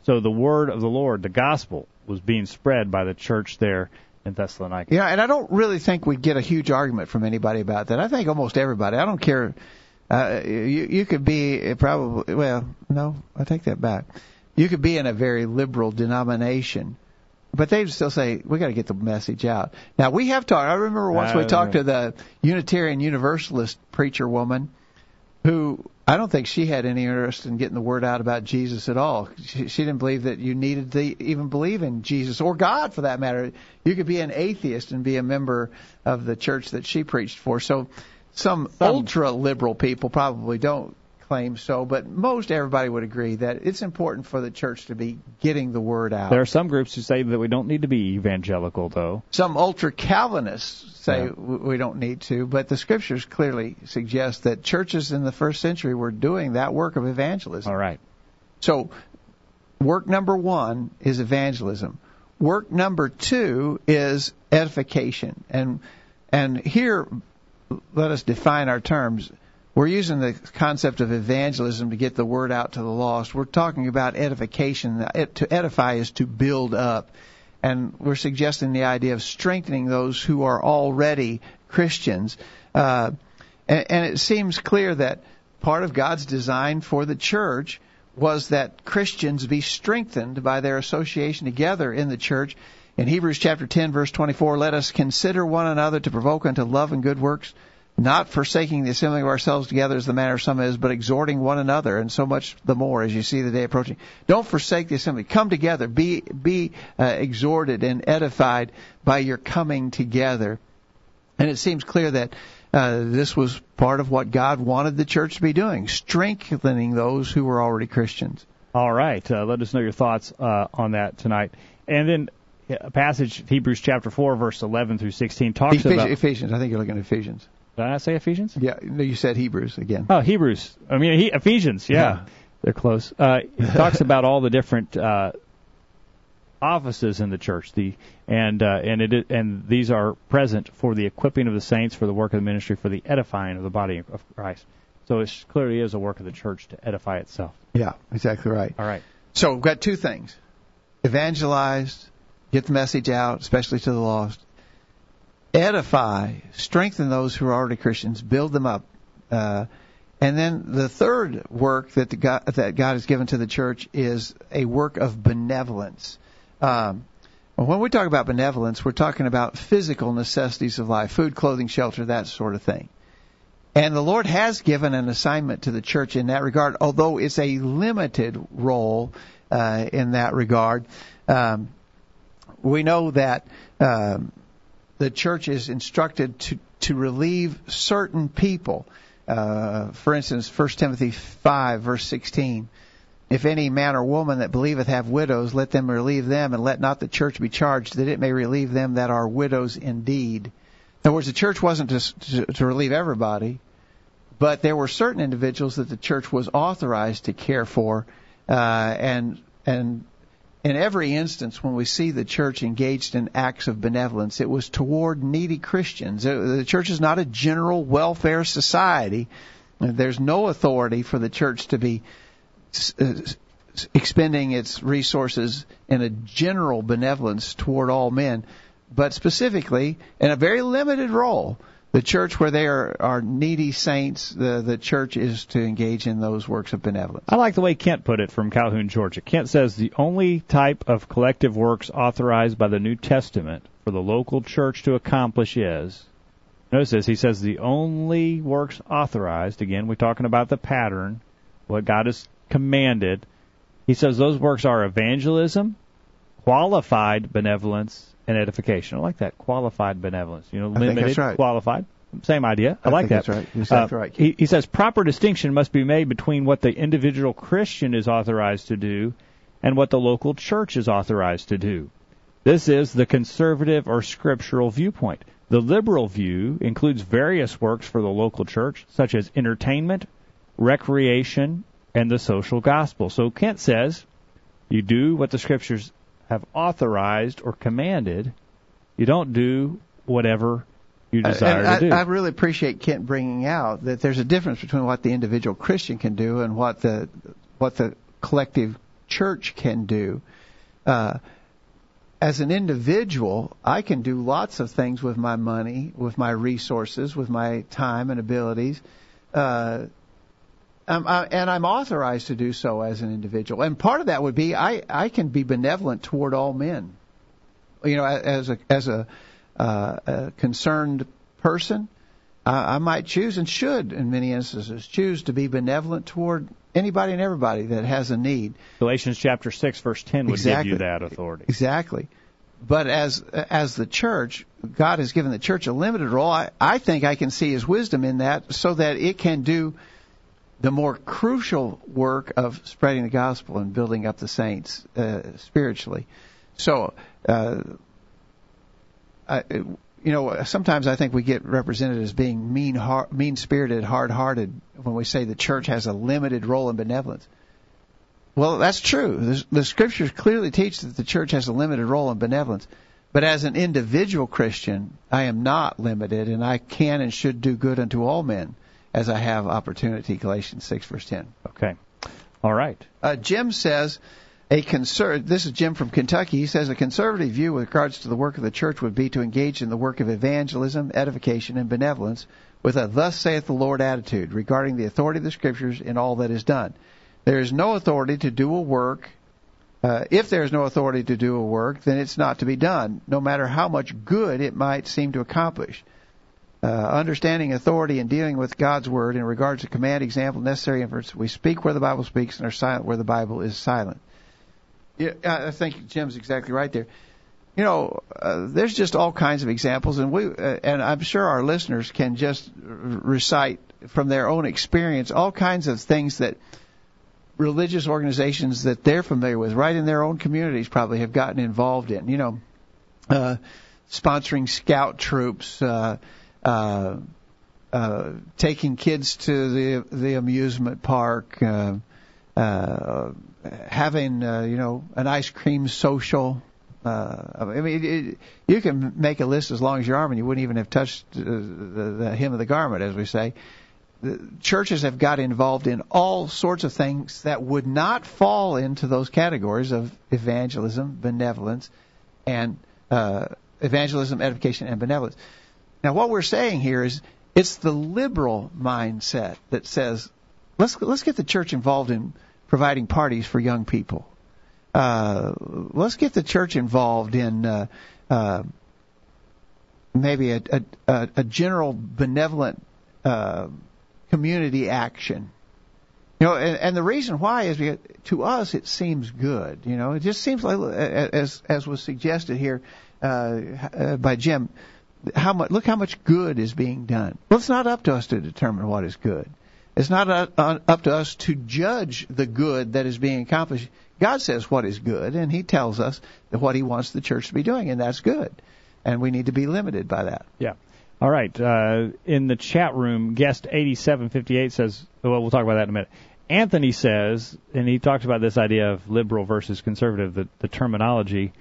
So the word of the Lord, the gospel, was being spread by the church there in Thessalonica. Yeah, and I don't really think we get a huge argument from anybody about that. I think almost everybody. I don't care. Uh, you, you could be probably well. No, I take that back. You could be in a very liberal denomination, but they still say we got to get the message out. Now we have talked. I remember once we talked to the Unitarian Universalist preacher woman, who I don't think she had any interest in getting the word out about Jesus at all. She, she didn't believe that you needed to even believe in Jesus or God for that matter. You could be an atheist and be a member of the church that she preached for. So some, ultra liberal people probably don't claim so, but most everybody would agree that it's important for the church to be getting the word out. There are some groups who say that we don't need to be evangelical, though. Some ultra Calvinists say Yeah. we don't need to, but the scriptures clearly suggest that churches in the first century were doing that work of evangelism. All right. So, work number one is evangelism. Work number two is edification, and and here, let us define our terms. We're using the concept of evangelism to get the word out to the lost. We're talking about edification. To edify is to build up, and we're suggesting the idea of strengthening those who are already Christians. Uh, and, and it seems clear that part of God's design for the church was that Christians be strengthened by their association together in the church. In Hebrews chapter 10 verse 24, let us consider one another to provoke unto love and good works, not forsaking the assembling of ourselves together as the manner of some is, but exhorting one another, and so much the more as you see the day approaching. Don't forsake the assembly. Come together. Be be uh, exhorted and edified by your coming together. And it seems clear that uh, this was part of what God wanted the church to be doing, strengthening those who were already Christians. All right. Uh, let us know your thoughts uh, on that tonight. And then a passage, Hebrews chapter 4, verse 11 through 16, talks Ephesians, about. Ephesians. I think you're looking at Ephesians. Did I say Ephesians? Yeah, no, you said Hebrews again. Oh, Hebrews. I mean, he, Ephesians. Yeah, Yeah. they're close. Uh, it talks about all the different uh, offices in the church. The and uh, and it and these are present for the equipping of the saints, for the work of the ministry, for the edifying of the body of Christ. So it clearly is a work of the church to edify itself. Yeah, exactly right. All right. So we've got two things: evangelize, get the message out, especially to the lost. Edify, strengthen those who are already Christians, build them up. Uh, and then the third work that God, that God has given to the church is a work of benevolence. Um, when we talk about benevolence, we're talking about physical necessities of life, food, clothing, shelter, that sort of thing. And the Lord has given an assignment to the church in that regard, although it's a limited role uh, in that regard. Um, we know that um, the church is instructed to, to relieve certain people. Uh, for instance, 1 Timothy 5, verse 16. If any man or woman that believeth have widows, let them relieve them, and let not the church be charged, that it may relieve them that are widows indeed. In other words, the church wasn't to, to, to relieve everybody, but there were certain individuals that the church was authorized to care for, uh, and and in every instance when we see the church engaged in acts of benevolence, it was toward needy Christians. Uh, The church is not a general welfare society. There's no authority for the church to be uh, expending its resources in a general benevolence toward all men, but specifically in a very limited role. The church where there are needy saints, the, the church is to engage in those works of benevolence. I like the way Kent put it from Calhoun, Georgia. Kent says the only type of collective works authorized by the New Testament for the local church to accomplish is. Notice this. He says the only works authorized, again, we're talking about the pattern, what God has commanded. He says those works are evangelism, qualified benevolence, and edification. I like that. Qualified benevolence. You know, limited, right. qualified. Same idea. I, I like that. that's right. Exactly Uh, right. He, he says proper distinction must be made between what the individual Christian is authorized to do and what the local church is authorized to do. This is the conservative or scriptural viewpoint. The liberal view includes various works for the local church, such as entertainment, recreation, and the social gospel. So Kent says you do what the scriptures have authorized or commanded. You don't do whatever you desire I, to do. I really appreciate Kent bringing out that there's a difference between what the individual Christian can do and what the what the collective church can do. Uh, as an individual, I can do lots of things with my money, with my resources, with my time and abilities. Uh, um, I, and I'm authorized to do so as an individual. And part of that would be I, I can be benevolent toward all men. You know, as a as a, uh, a concerned person, I, I might choose and should, in many instances, choose to be benevolent toward anybody and everybody that has a need. Galatians chapter six verse ten would Exactly. give you that authority. Exactly. But as as the church, God has given the church a limited role. I, I think I can see His wisdom in that, so that it can do the more crucial work of spreading the gospel and building up the saints uh, spiritually. So, uh, I, you know, sometimes I think we get represented as being mean, mean-spirited, hard-hearted when we say the church has a limited role in benevolence. Well, that's true. The, the scriptures clearly teach that the church has a limited role in benevolence. But as an individual Christian, I am not limited, and I can and should do good unto all men as I have opportunity. Galatians 6, verse 10. Okay. All right. Uh, Jim says, a conser- this is Jim from Kentucky. He says a conservative view with regards to the work of the church would be to engage in the work of evangelism, edification, and benevolence with a "Thus saith the Lord" attitude regarding the authority of the Scriptures in all that is done. There is no authority to do a work. Uh, if there is no authority to do a work, then it's not to be done, no matter how much good it might seem to accomplish. Uh, understanding authority and dealing with God's word in regards to command, example, necessary inference. We speak where the Bible speaks and are silent where the Bible is silent. Yeah, I think Jim's exactly right there. You know, uh, there's just all kinds of examples, and we, uh, and I'm sure our listeners can just recite from their own experience all kinds of things that religious organizations that they're familiar with, right in their own communities, probably have gotten involved in. You know, uh, sponsoring scout troops, uh, uh, uh, taking kids to the the amusement park, uh, uh, having uh, you know an ice cream social. Uh, I mean, it, it, you can make a list as long as your arm, and you wouldn't even have touched uh, the, the hem of the garment, as we say. The churches have got involved in all sorts of things that would not fall into those categories of evangelism, benevolence, and uh, evangelism, edification, and benevolence. Now, what we're saying here is it's the liberal mindset that says let's let's get the church involved in providing parties for young people. Uh, let's get the church involved in uh, uh, maybe a, a, a general benevolent uh, community action. You know, and, and the reason why is because to us it seems good. You know, it just seems like as as was suggested here uh, uh, by Jim. How much? Look how much good is being done. Well, it's not up to us to determine what is good. It's not up to us to judge the good that is being accomplished. God says what is good, and He tells us what He wants the church to be doing, and that's good. And we need to be limited by that. Yeah. All right. Uh, in the chat room, guest 8758 says, well, we'll talk about that in a minute. Anthony says, and he talks about this idea of liberal versus conservative, the, the terminology,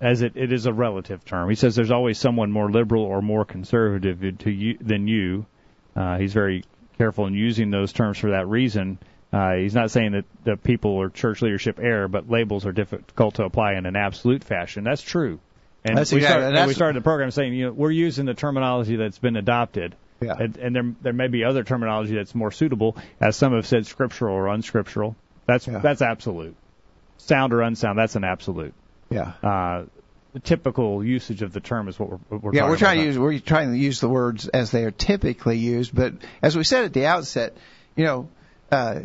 as it, it is a relative term. He says there's always someone more liberal or more conservative to you, than you. Uh, he's very careful in using those terms for that reason. Uh, he's not saying that the people or church leadership err, but labels are difficult to apply in an absolute fashion. That's true. And that's we, exactly, started, and we started the program saying, you know, we're using the terminology that's been adopted. Yeah. And, and there there may be other terminology that's more suitable, as some have said, scriptural or unscriptural. That's Yeah. that's absolute. Sound or unsound, that's an absolute. Yeah. Uh, the typical usage of the term is what we're, what we're yeah, talking we're trying about. to use we're trying to use the words as they are typically used, but as we said at the outset, you know, uh,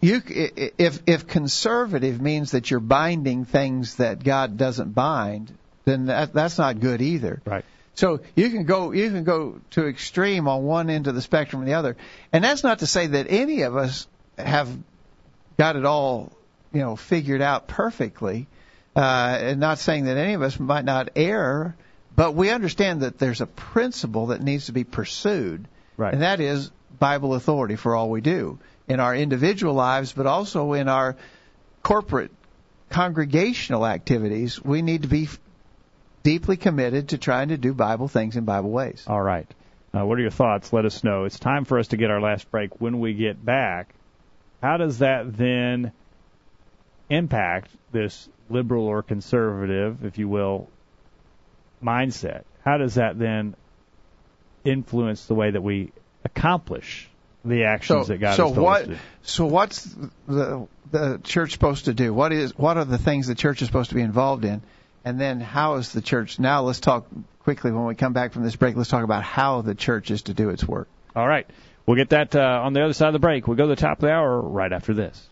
you if if conservative means that you're binding things that God doesn't bind, then that, that's not good either. Right. So you can go you can go to extreme on one end of the spectrum and the other, and that's not to say that any of us have got it all you know figured out perfectly. Uh, and not saying that any of us might not err, but we understand that there's a principle that needs to be pursued, Right. and that is Bible authority for all we do in our individual lives, but also in our corporate congregational activities. We need to be f- deeply committed to trying to do Bible things in Bible ways. All right. Uh, what are your thoughts? Let us know. It's time for us to get our last break. When we get back, how does that then impact this liberal or conservative, if you will, mindset? How does that then influence the way that we accomplish the actions So, that God so has told what? us to do? So what's the the church supposed to do? What is what are the things the church is supposed to be involved in? And then how is the church? Now let's talk quickly when we come back from this break. Let's talk about how the church is to do its work. All right. We'll get that uh, on the other side of the break. We'll go to the top of the hour right after this.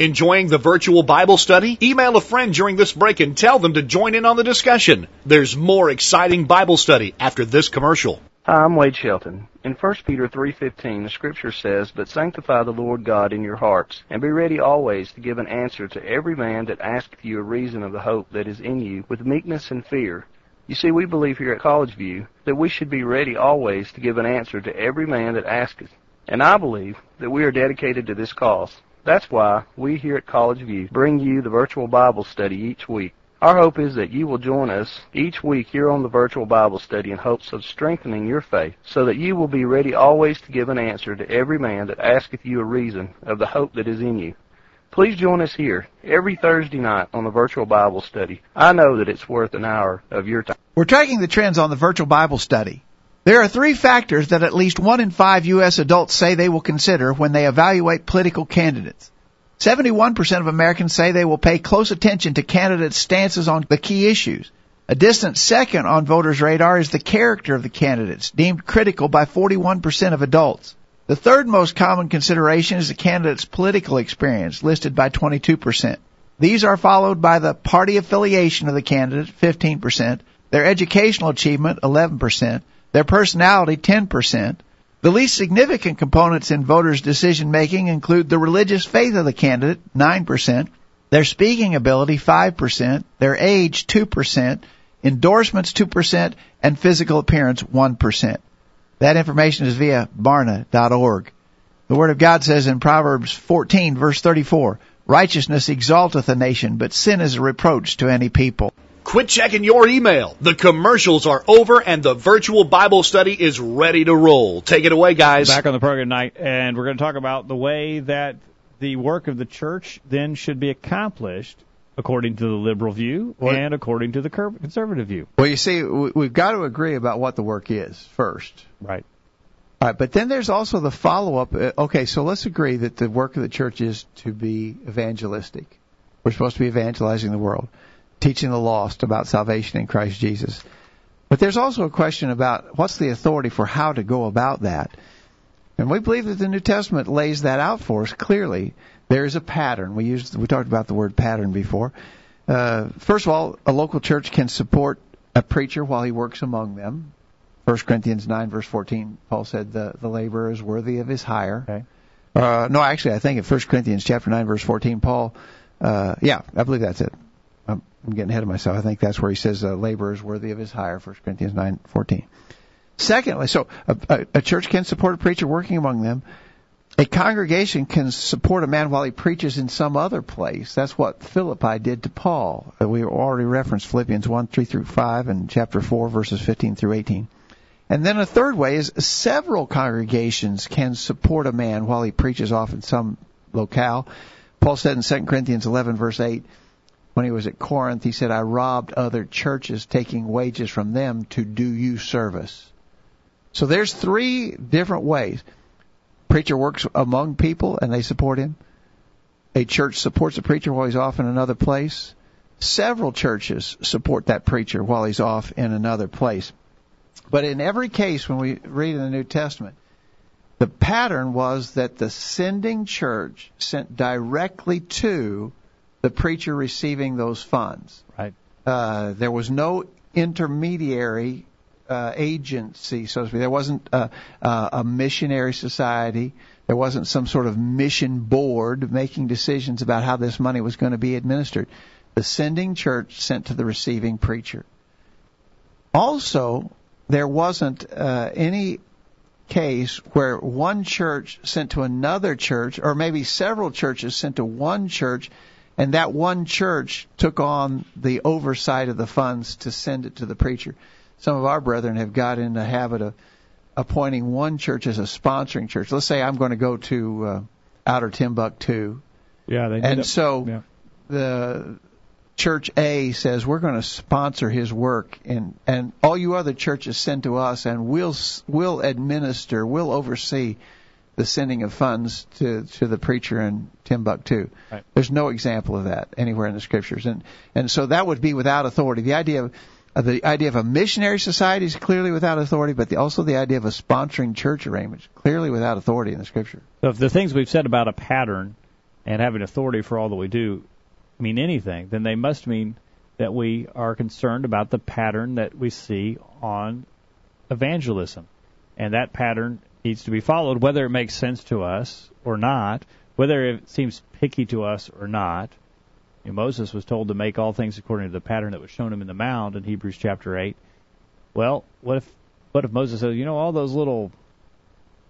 Enjoying the virtual Bible study? Email a friend during this break and tell them to join in on the discussion. There's more exciting Bible study after this commercial. Hi, I'm Wade Shelton. In 1 Peter 3:15, the scripture says, "But sanctify the Lord God in your hearts, and be ready always to give an answer to every man that asketh you a reason of the hope that is in you, with meekness and fear." You see, we believe here at College View that we should be ready always to give an answer to every man that asketh. And I believe that we are dedicated to this cause. That's why we here at College View bring you the virtual Bible study each week. Our hope is that you will join us each week here on the virtual Bible study in hopes of strengthening your faith, so that you will be ready always to give an answer to every man that asketh you a reason of the hope that is in you. Please join us here every Thursday night on the virtual Bible study. I know that it's worth an hour of your time. We're tracking the trends on the virtual Bible study. There are three factors that at least one in five U.S. adults say they will consider when they evaluate political candidates. 71% of Americans say they will pay close attention to candidates' stances on the key issues. A distant second on voters' radar is the character of the candidates, deemed critical by 41% of adults. The third most common consideration is the candidate's political experience, listed by 22%. These are followed by the party affiliation of the candidate, 15%, their educational achievement, 11%, their personality, 10%. The least significant components in voters' decision making include the religious faith of the candidate, 9%, their speaking ability, 5%, their age, 2%, endorsements, 2%, and physical appearance, 1%. That information is via barna.org. The Word of God says in Proverbs 14 verse 34, Righteousness exalteth a nation, but sin is a reproach to any people. Quit checking your email. The commercials are over and the virtual Bible study is ready to roll. Take it away, guys. Back on the program tonight, and we're going to talk about the way that the work of the church then should be accomplished according to the liberal view What- and according to the conservative view. Well, you see, we- we've got to agree about what the work is first. Right. All right, but then there's also the follow-up. Uh, Okay, so let's agree that the work of the church is to be evangelistic. We're supposed to be evangelizing the world, teaching the lost about salvation in Christ Jesus. But there's also a question about what's the authority for how to go about that. And we believe that the New Testament lays that out for us clearly. There is a pattern. We used we talked about the word pattern before. Uh, first of all, a local church can support a preacher while he works among them. 1 Corinthians 9 verse 14, Paul said the, the laborer is worthy of his hire. Okay. Uh, no, actually, I think in 1 Corinthians chapter 9 verse 14, Paul, uh, yeah, I believe that's it. I'm, getting ahead of myself. I think that's where he says the laborer is worthy of his hire, 1 Corinthians 9 14. Secondly, so a, a, a church can support a preacher working among them. A congregation can support a man while he preaches in some other place. That's what Philippi did to Paul. Uh, We already referenced Philippians 1, 3 through 5 and chapter 4 verses 15 through 18. And then a third way is several congregations can support a man while he preaches off in some locale. Paul said in 2 Corinthians 11 verse 8, when he was at Corinth, he said, I robbed other churches taking wages from them to do you service. So there's three different ways. Preacher works among people and they support him. A church supports a preacher while he's off in another place. Several churches support that preacher while he's off in another place. But in every case, when we read in the New Testament, the pattern was that the sending church sent directly to the preacher receiving those funds. Right. Uh, there was no intermediary uh, agency, so to speak. There wasn't a, a, a missionary society. There wasn't some sort of mission board making decisions about how this money was going to be administered. the sending church sent to the receiving preacher. Also, there wasn't uh, any case where one church sent to another church, or maybe several churches sent to one church, and that one church took on the oversight of the funds to send it to the preacher. Some of our brethren have got in the habit of appointing one church as a sponsoring church. Let's say I'm going to go to uh, outer Timbuktu, Yeah, they and so yeah. the church A says we're going to sponsor his work, and and all you other churches send to us, and we'll we'll administer, we'll oversee the sending of funds to to the preacher in Timbuktu. Right. There's no example of that anywhere in the scriptures, and and so that would be without authority. The idea of uh, the idea of a missionary society is clearly without authority, but the, also the idea of a sponsoring church arrangement is clearly without authority in the scripture. So if the things we've said about a pattern and having authority for all that we do mean anything, then they must mean that we are concerned about the pattern that we see on evangelism. And that pattern needs to be followed, whether it makes sense to us or not, whether it seems picky to us or not. You know, Moses was told to make all things according to the pattern that was shown him in the mount in Hebrews chapter 8. Well, what if what if Moses says, you know, all those little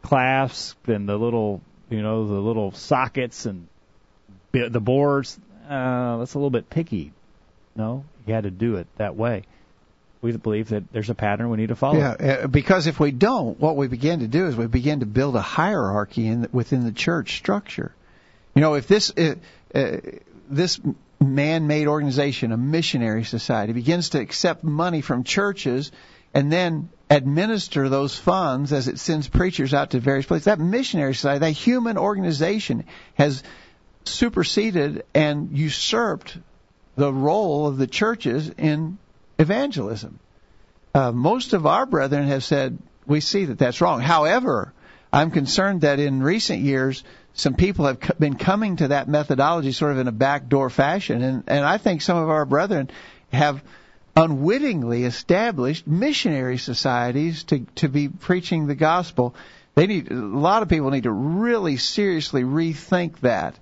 clasps and the little, you know, the little sockets and the boards, uh, that's a little bit picky. No, he had to do it that way. We believe that there's a pattern we need to follow. Yeah, uh, because if we don't, what we begin to do is we begin to build a hierarchy in, within the church structure. You know, if this uh, uh, this man-made organization, a missionary society, begins to accept money from churches and then administer those funds as it sends preachers out to various places, that missionary society, that human organization, has superseded and usurped the role of the churches in evangelism. Uh, most of our brethren have said we see that that's wrong. However, I'm concerned that in recent years, some people have co- been coming to that methodology sort of in a backdoor fashion, and, and I think some of our brethren have unwittingly established missionary societies to to be preaching the gospel. They need a lot of people need to really seriously rethink that.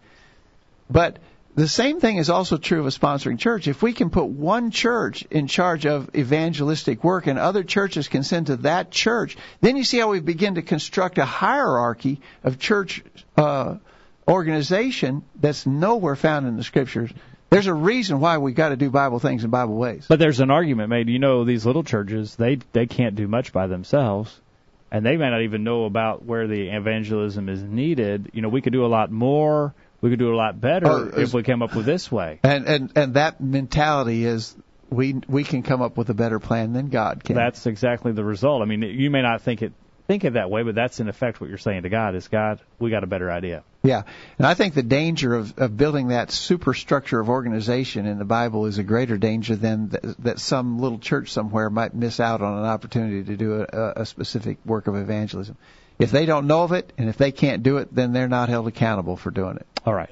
But the same thing is also true of a sponsoring church. If we can put one church in charge of evangelistic work and other churches can send to that church, then you see how we begin to construct a hierarchy of church uh, organization that's nowhere found in the scriptures. There's a reason why we got to do Bible things in Bible ways. But there's an argument made. You know, these little churches, they they can't do much by themselves, and they may not even know about where the evangelism is needed. You know, we could do a lot more. We could do a lot better Oh, if we came up with this way. And and and that mentality is we we can come up with a better plan than God can. That's exactly the result. I mean, you may not think it think it that way, but that's in effect what you're saying to God is God, we got a better idea. Yeah, and I think the danger of, of building that superstructure of organization in the Bible is a greater danger than th- that some little church somewhere might miss out on an opportunity to do a, a specific work of evangelism. If they don't know of it, and if they can't do it, then they're not held accountable for doing it. All right.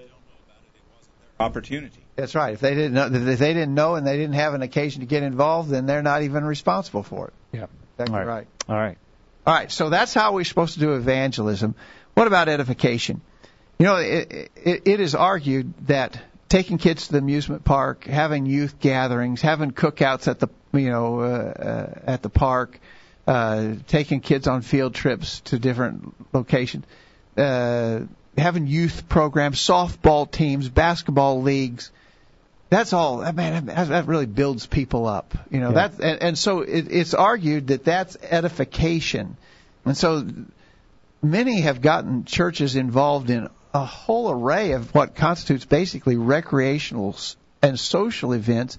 Opportunity. That's right. If they didn't know, if they didn't know and they didn't have an occasion to get involved, then they're not even responsible for it. Yeah. Exactly All right. right. All right. All right, so that's how we're supposed to do evangelism. What about edification? You know, it, it, it is argued that taking kids to the amusement park, having youth gatherings, having cookouts at the you know uh, uh, at the park, uh, taking kids on field trips to different locations, uh, having youth programs, softball teams, basketball leagues. That's all. Man, that that really builds people up. You know Yeah. that, and, and so it, it's argued that that's edification, and so many have gotten churches involved in a whole array of what constitutes basically recreational and social events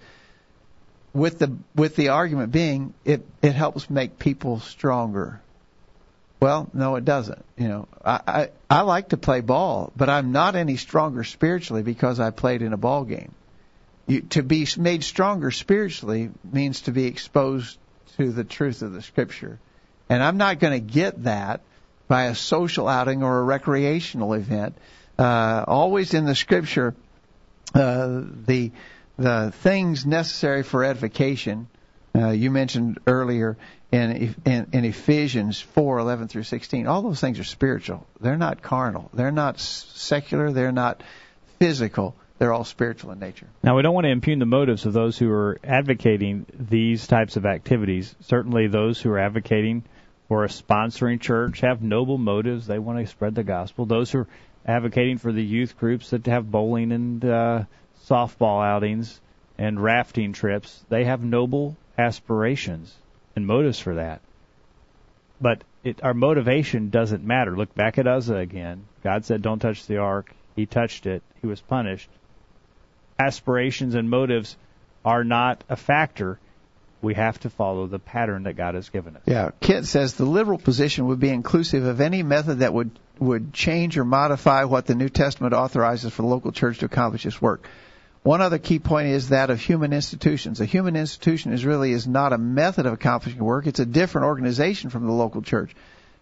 with the with the argument being it it helps make people stronger. Well, no, it doesn't. You know, I, I I like to play ball, but I'm not any stronger spiritually because I played in a ball game. You, to be made stronger spiritually means to be exposed to the truth of the Scripture, and I'm not going to get that by a social outing or a recreational event. Uh, always in the Scripture, uh, the the things necessary for edification. Uh, you mentioned earlier in, in in Ephesians four eleven through sixteen. All those things are spiritual. They're not carnal. They're not secular. They're not physical. They're all spiritual in nature. Now, we don't want to impugn the motives of those who are advocating these types of activities. Certainly, those who are advocating for a sponsoring church have noble motives. They want to spread the gospel. Those who are advocating for the youth groups that have bowling and uh, softball outings and rafting trips, they have noble aspirations and motives for that. But it, our motivation doesn't matter. Look back at Uzzah again. God said, "Don't touch the ark." He touched it. He was punished. Aspirations and motives are not a factor. We have to follow the pattern that God has given us. Yeah, Kent says the liberal position would be inclusive of any method that would would change or modify what the New Testament authorizes for the local church to accomplish its work. One other key point is that of human institutions. A human institution is really is not a method of accomplishing work; it's a different organization from the local church.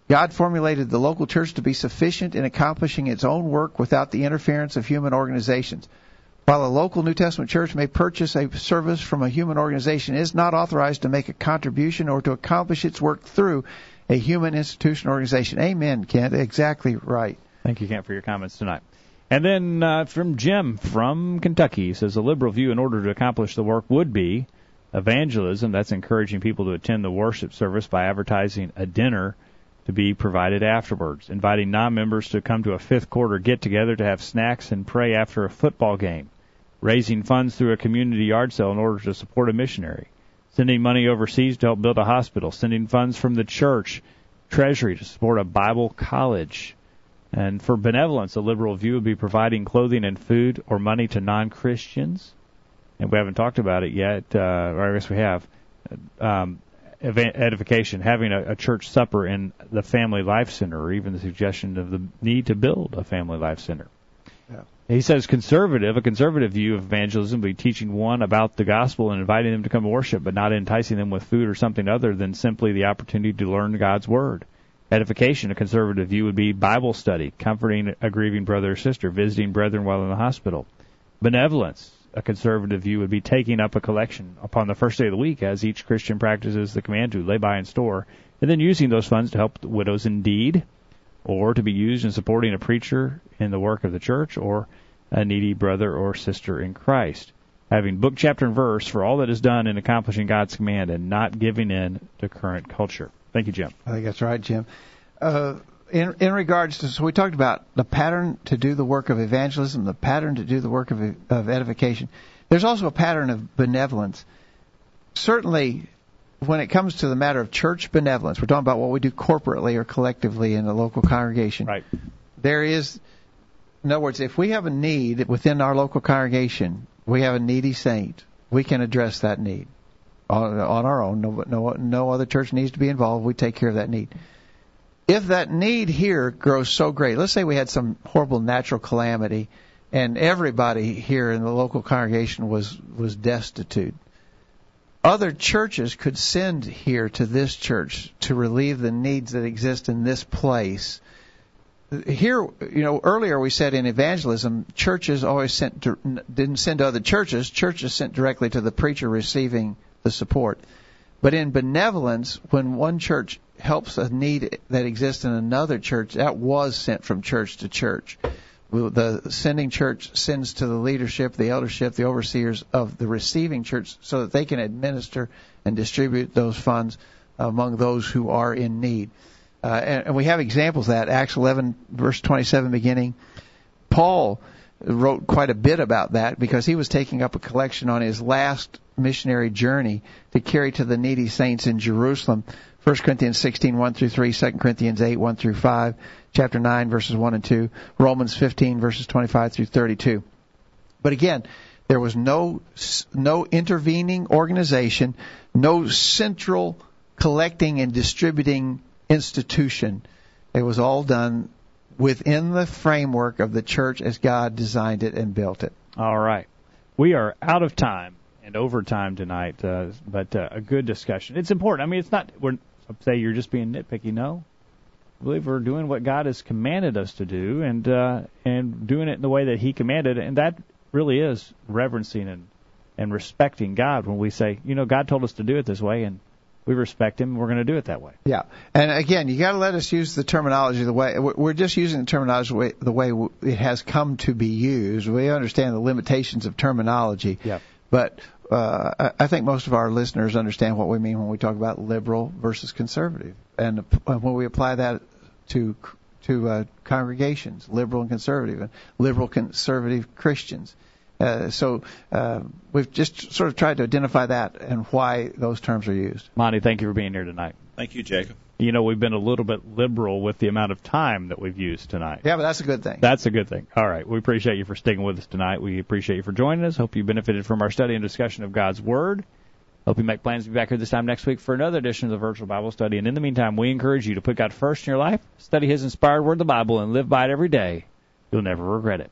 God formulated the local church to be sufficient in accomplishing its own work without the interference of human organizations. While a local New Testament church may purchase a service from a human organization, it is not authorized to make a contribution or to accomplish its work through a human institution or organization. Amen, Kent. Exactly right. Thank you, Kent, for your comments tonight. And then uh, from Jim from Kentucky, says a liberal view in order to accomplish the work would be evangelism. That's encouraging people to attend the worship service by advertising a dinner to be provided afterwards, inviting non-members to come to a fifth quarter get-together to have snacks and pray after a football game, raising funds through a community yard sale in order to support a missionary, sending money overseas to help build a hospital, sending funds from the church treasury to support a Bible college. And for benevolence, a liberal view would be providing clothing and food or money to non-Christians. And we haven't talked about it yet, uh, or I guess we have. Um, edification, having a, a church supper in the Family Life Center, or even the suggestion of the need to build a Family Life Center. Yeah. He says conservative, a conservative view of evangelism would be teaching one about the gospel and inviting them to come worship, but not enticing them with food or something other than simply the opportunity to learn God's word. Edification, a conservative view would be Bible study, comforting a grieving brother or sister, visiting brethren while in the hospital. Benevolence, a conservative view would be taking up a collection upon the first day of the week as each Christian practices the command to lay by and store, and then using those funds to help widows in need, or to be used in supporting a preacher in the work of the church, or a needy brother or sister in Christ. Having book, chapter, and verse for all that is done in accomplishing God's command and not giving in to current culture. Thank you, Jim. I think that's right, Jim. Uh, in, in regards to, so we talked about the pattern to do the work of evangelism, the pattern to do the work of, of edification. There's also a pattern of benevolence. Certainly, when it comes to the matter of church benevolence, we're talking about what we do corporately or collectively in a local congregation. Right. There is, in other words, if we have a need within our local congregation, we have a needy saint, we can address that need on, our own. No, no, no other church needs to be involved. We take care of that need if that need here grows so great, let's say we had some horrible natural calamity and everybody here in the local congregation was was destitute. Other churches could send here to this church to relieve the needs that exist in this place. Here, you know, earlier we said in evangelism, churches always sent didn't send to other churches. Churches sent directly to the preacher receiving the support. But in benevolence, when one church helps a need that exists in another church, that was sent from church to church. The sending church sends to the leadership, the eldership, the overseers of the receiving church so that they can administer and distribute those funds among those who are in need. Uh, and, and we have examples of that. Acts 11, verse 27 beginning. Paul wrote quite a bit about that because he was taking up a collection on his last missionary journey to carry to the needy saints in Jerusalem 1 Corinthians 16, 1 through 3, 2 Corinthians 8, 1 through 5, chapter 9, verses 1 and 2, Romans 15, verses 25 through 32. But again, there was no, no intervening organization, no central collecting and distributing institution. It was all done within the framework of the church as God designed it and built it. All right. We are out of time and overtime tonight, uh, but uh, a good discussion. It's important. I mean, it's not we're say you're just being nitpicky. No, I believe we're doing what God has commanded us to do, and uh, and doing it in the way that He commanded, and that really is reverencing and and respecting God when we say, you know, God told us to do it this way, and we respect him. We're going to do it that way. Yeah, and again, you got to let us use the terminology the way we're just using the terminology the way, the way it has come to be used. We understand the limitations of terminology. Yeah. But uh, I think most of our listeners understand what we mean when we talk about liberal versus conservative, and when we apply that to to uh, congregations, liberal and conservative, and liberal conservative Christians. Uh, so uh, we've just sort of tried to identify that and why those terms are used. Monty, thank you for being here tonight. Thank you, Jacob. You know, we've been a little bit liberal with the amount of time that we've used tonight. Yeah, but that's a good thing. That's a good thing. All right. We appreciate you for sticking with us tonight. We appreciate you for joining us. Hope you benefited from our study and discussion of God's Word. Hope you make plans to be back here this time next week for another edition of the Virtual Bible Study. And in the meantime, we encourage you to put God first in your life, study His inspired Word, the Bible, and live by it every day. You'll never regret it.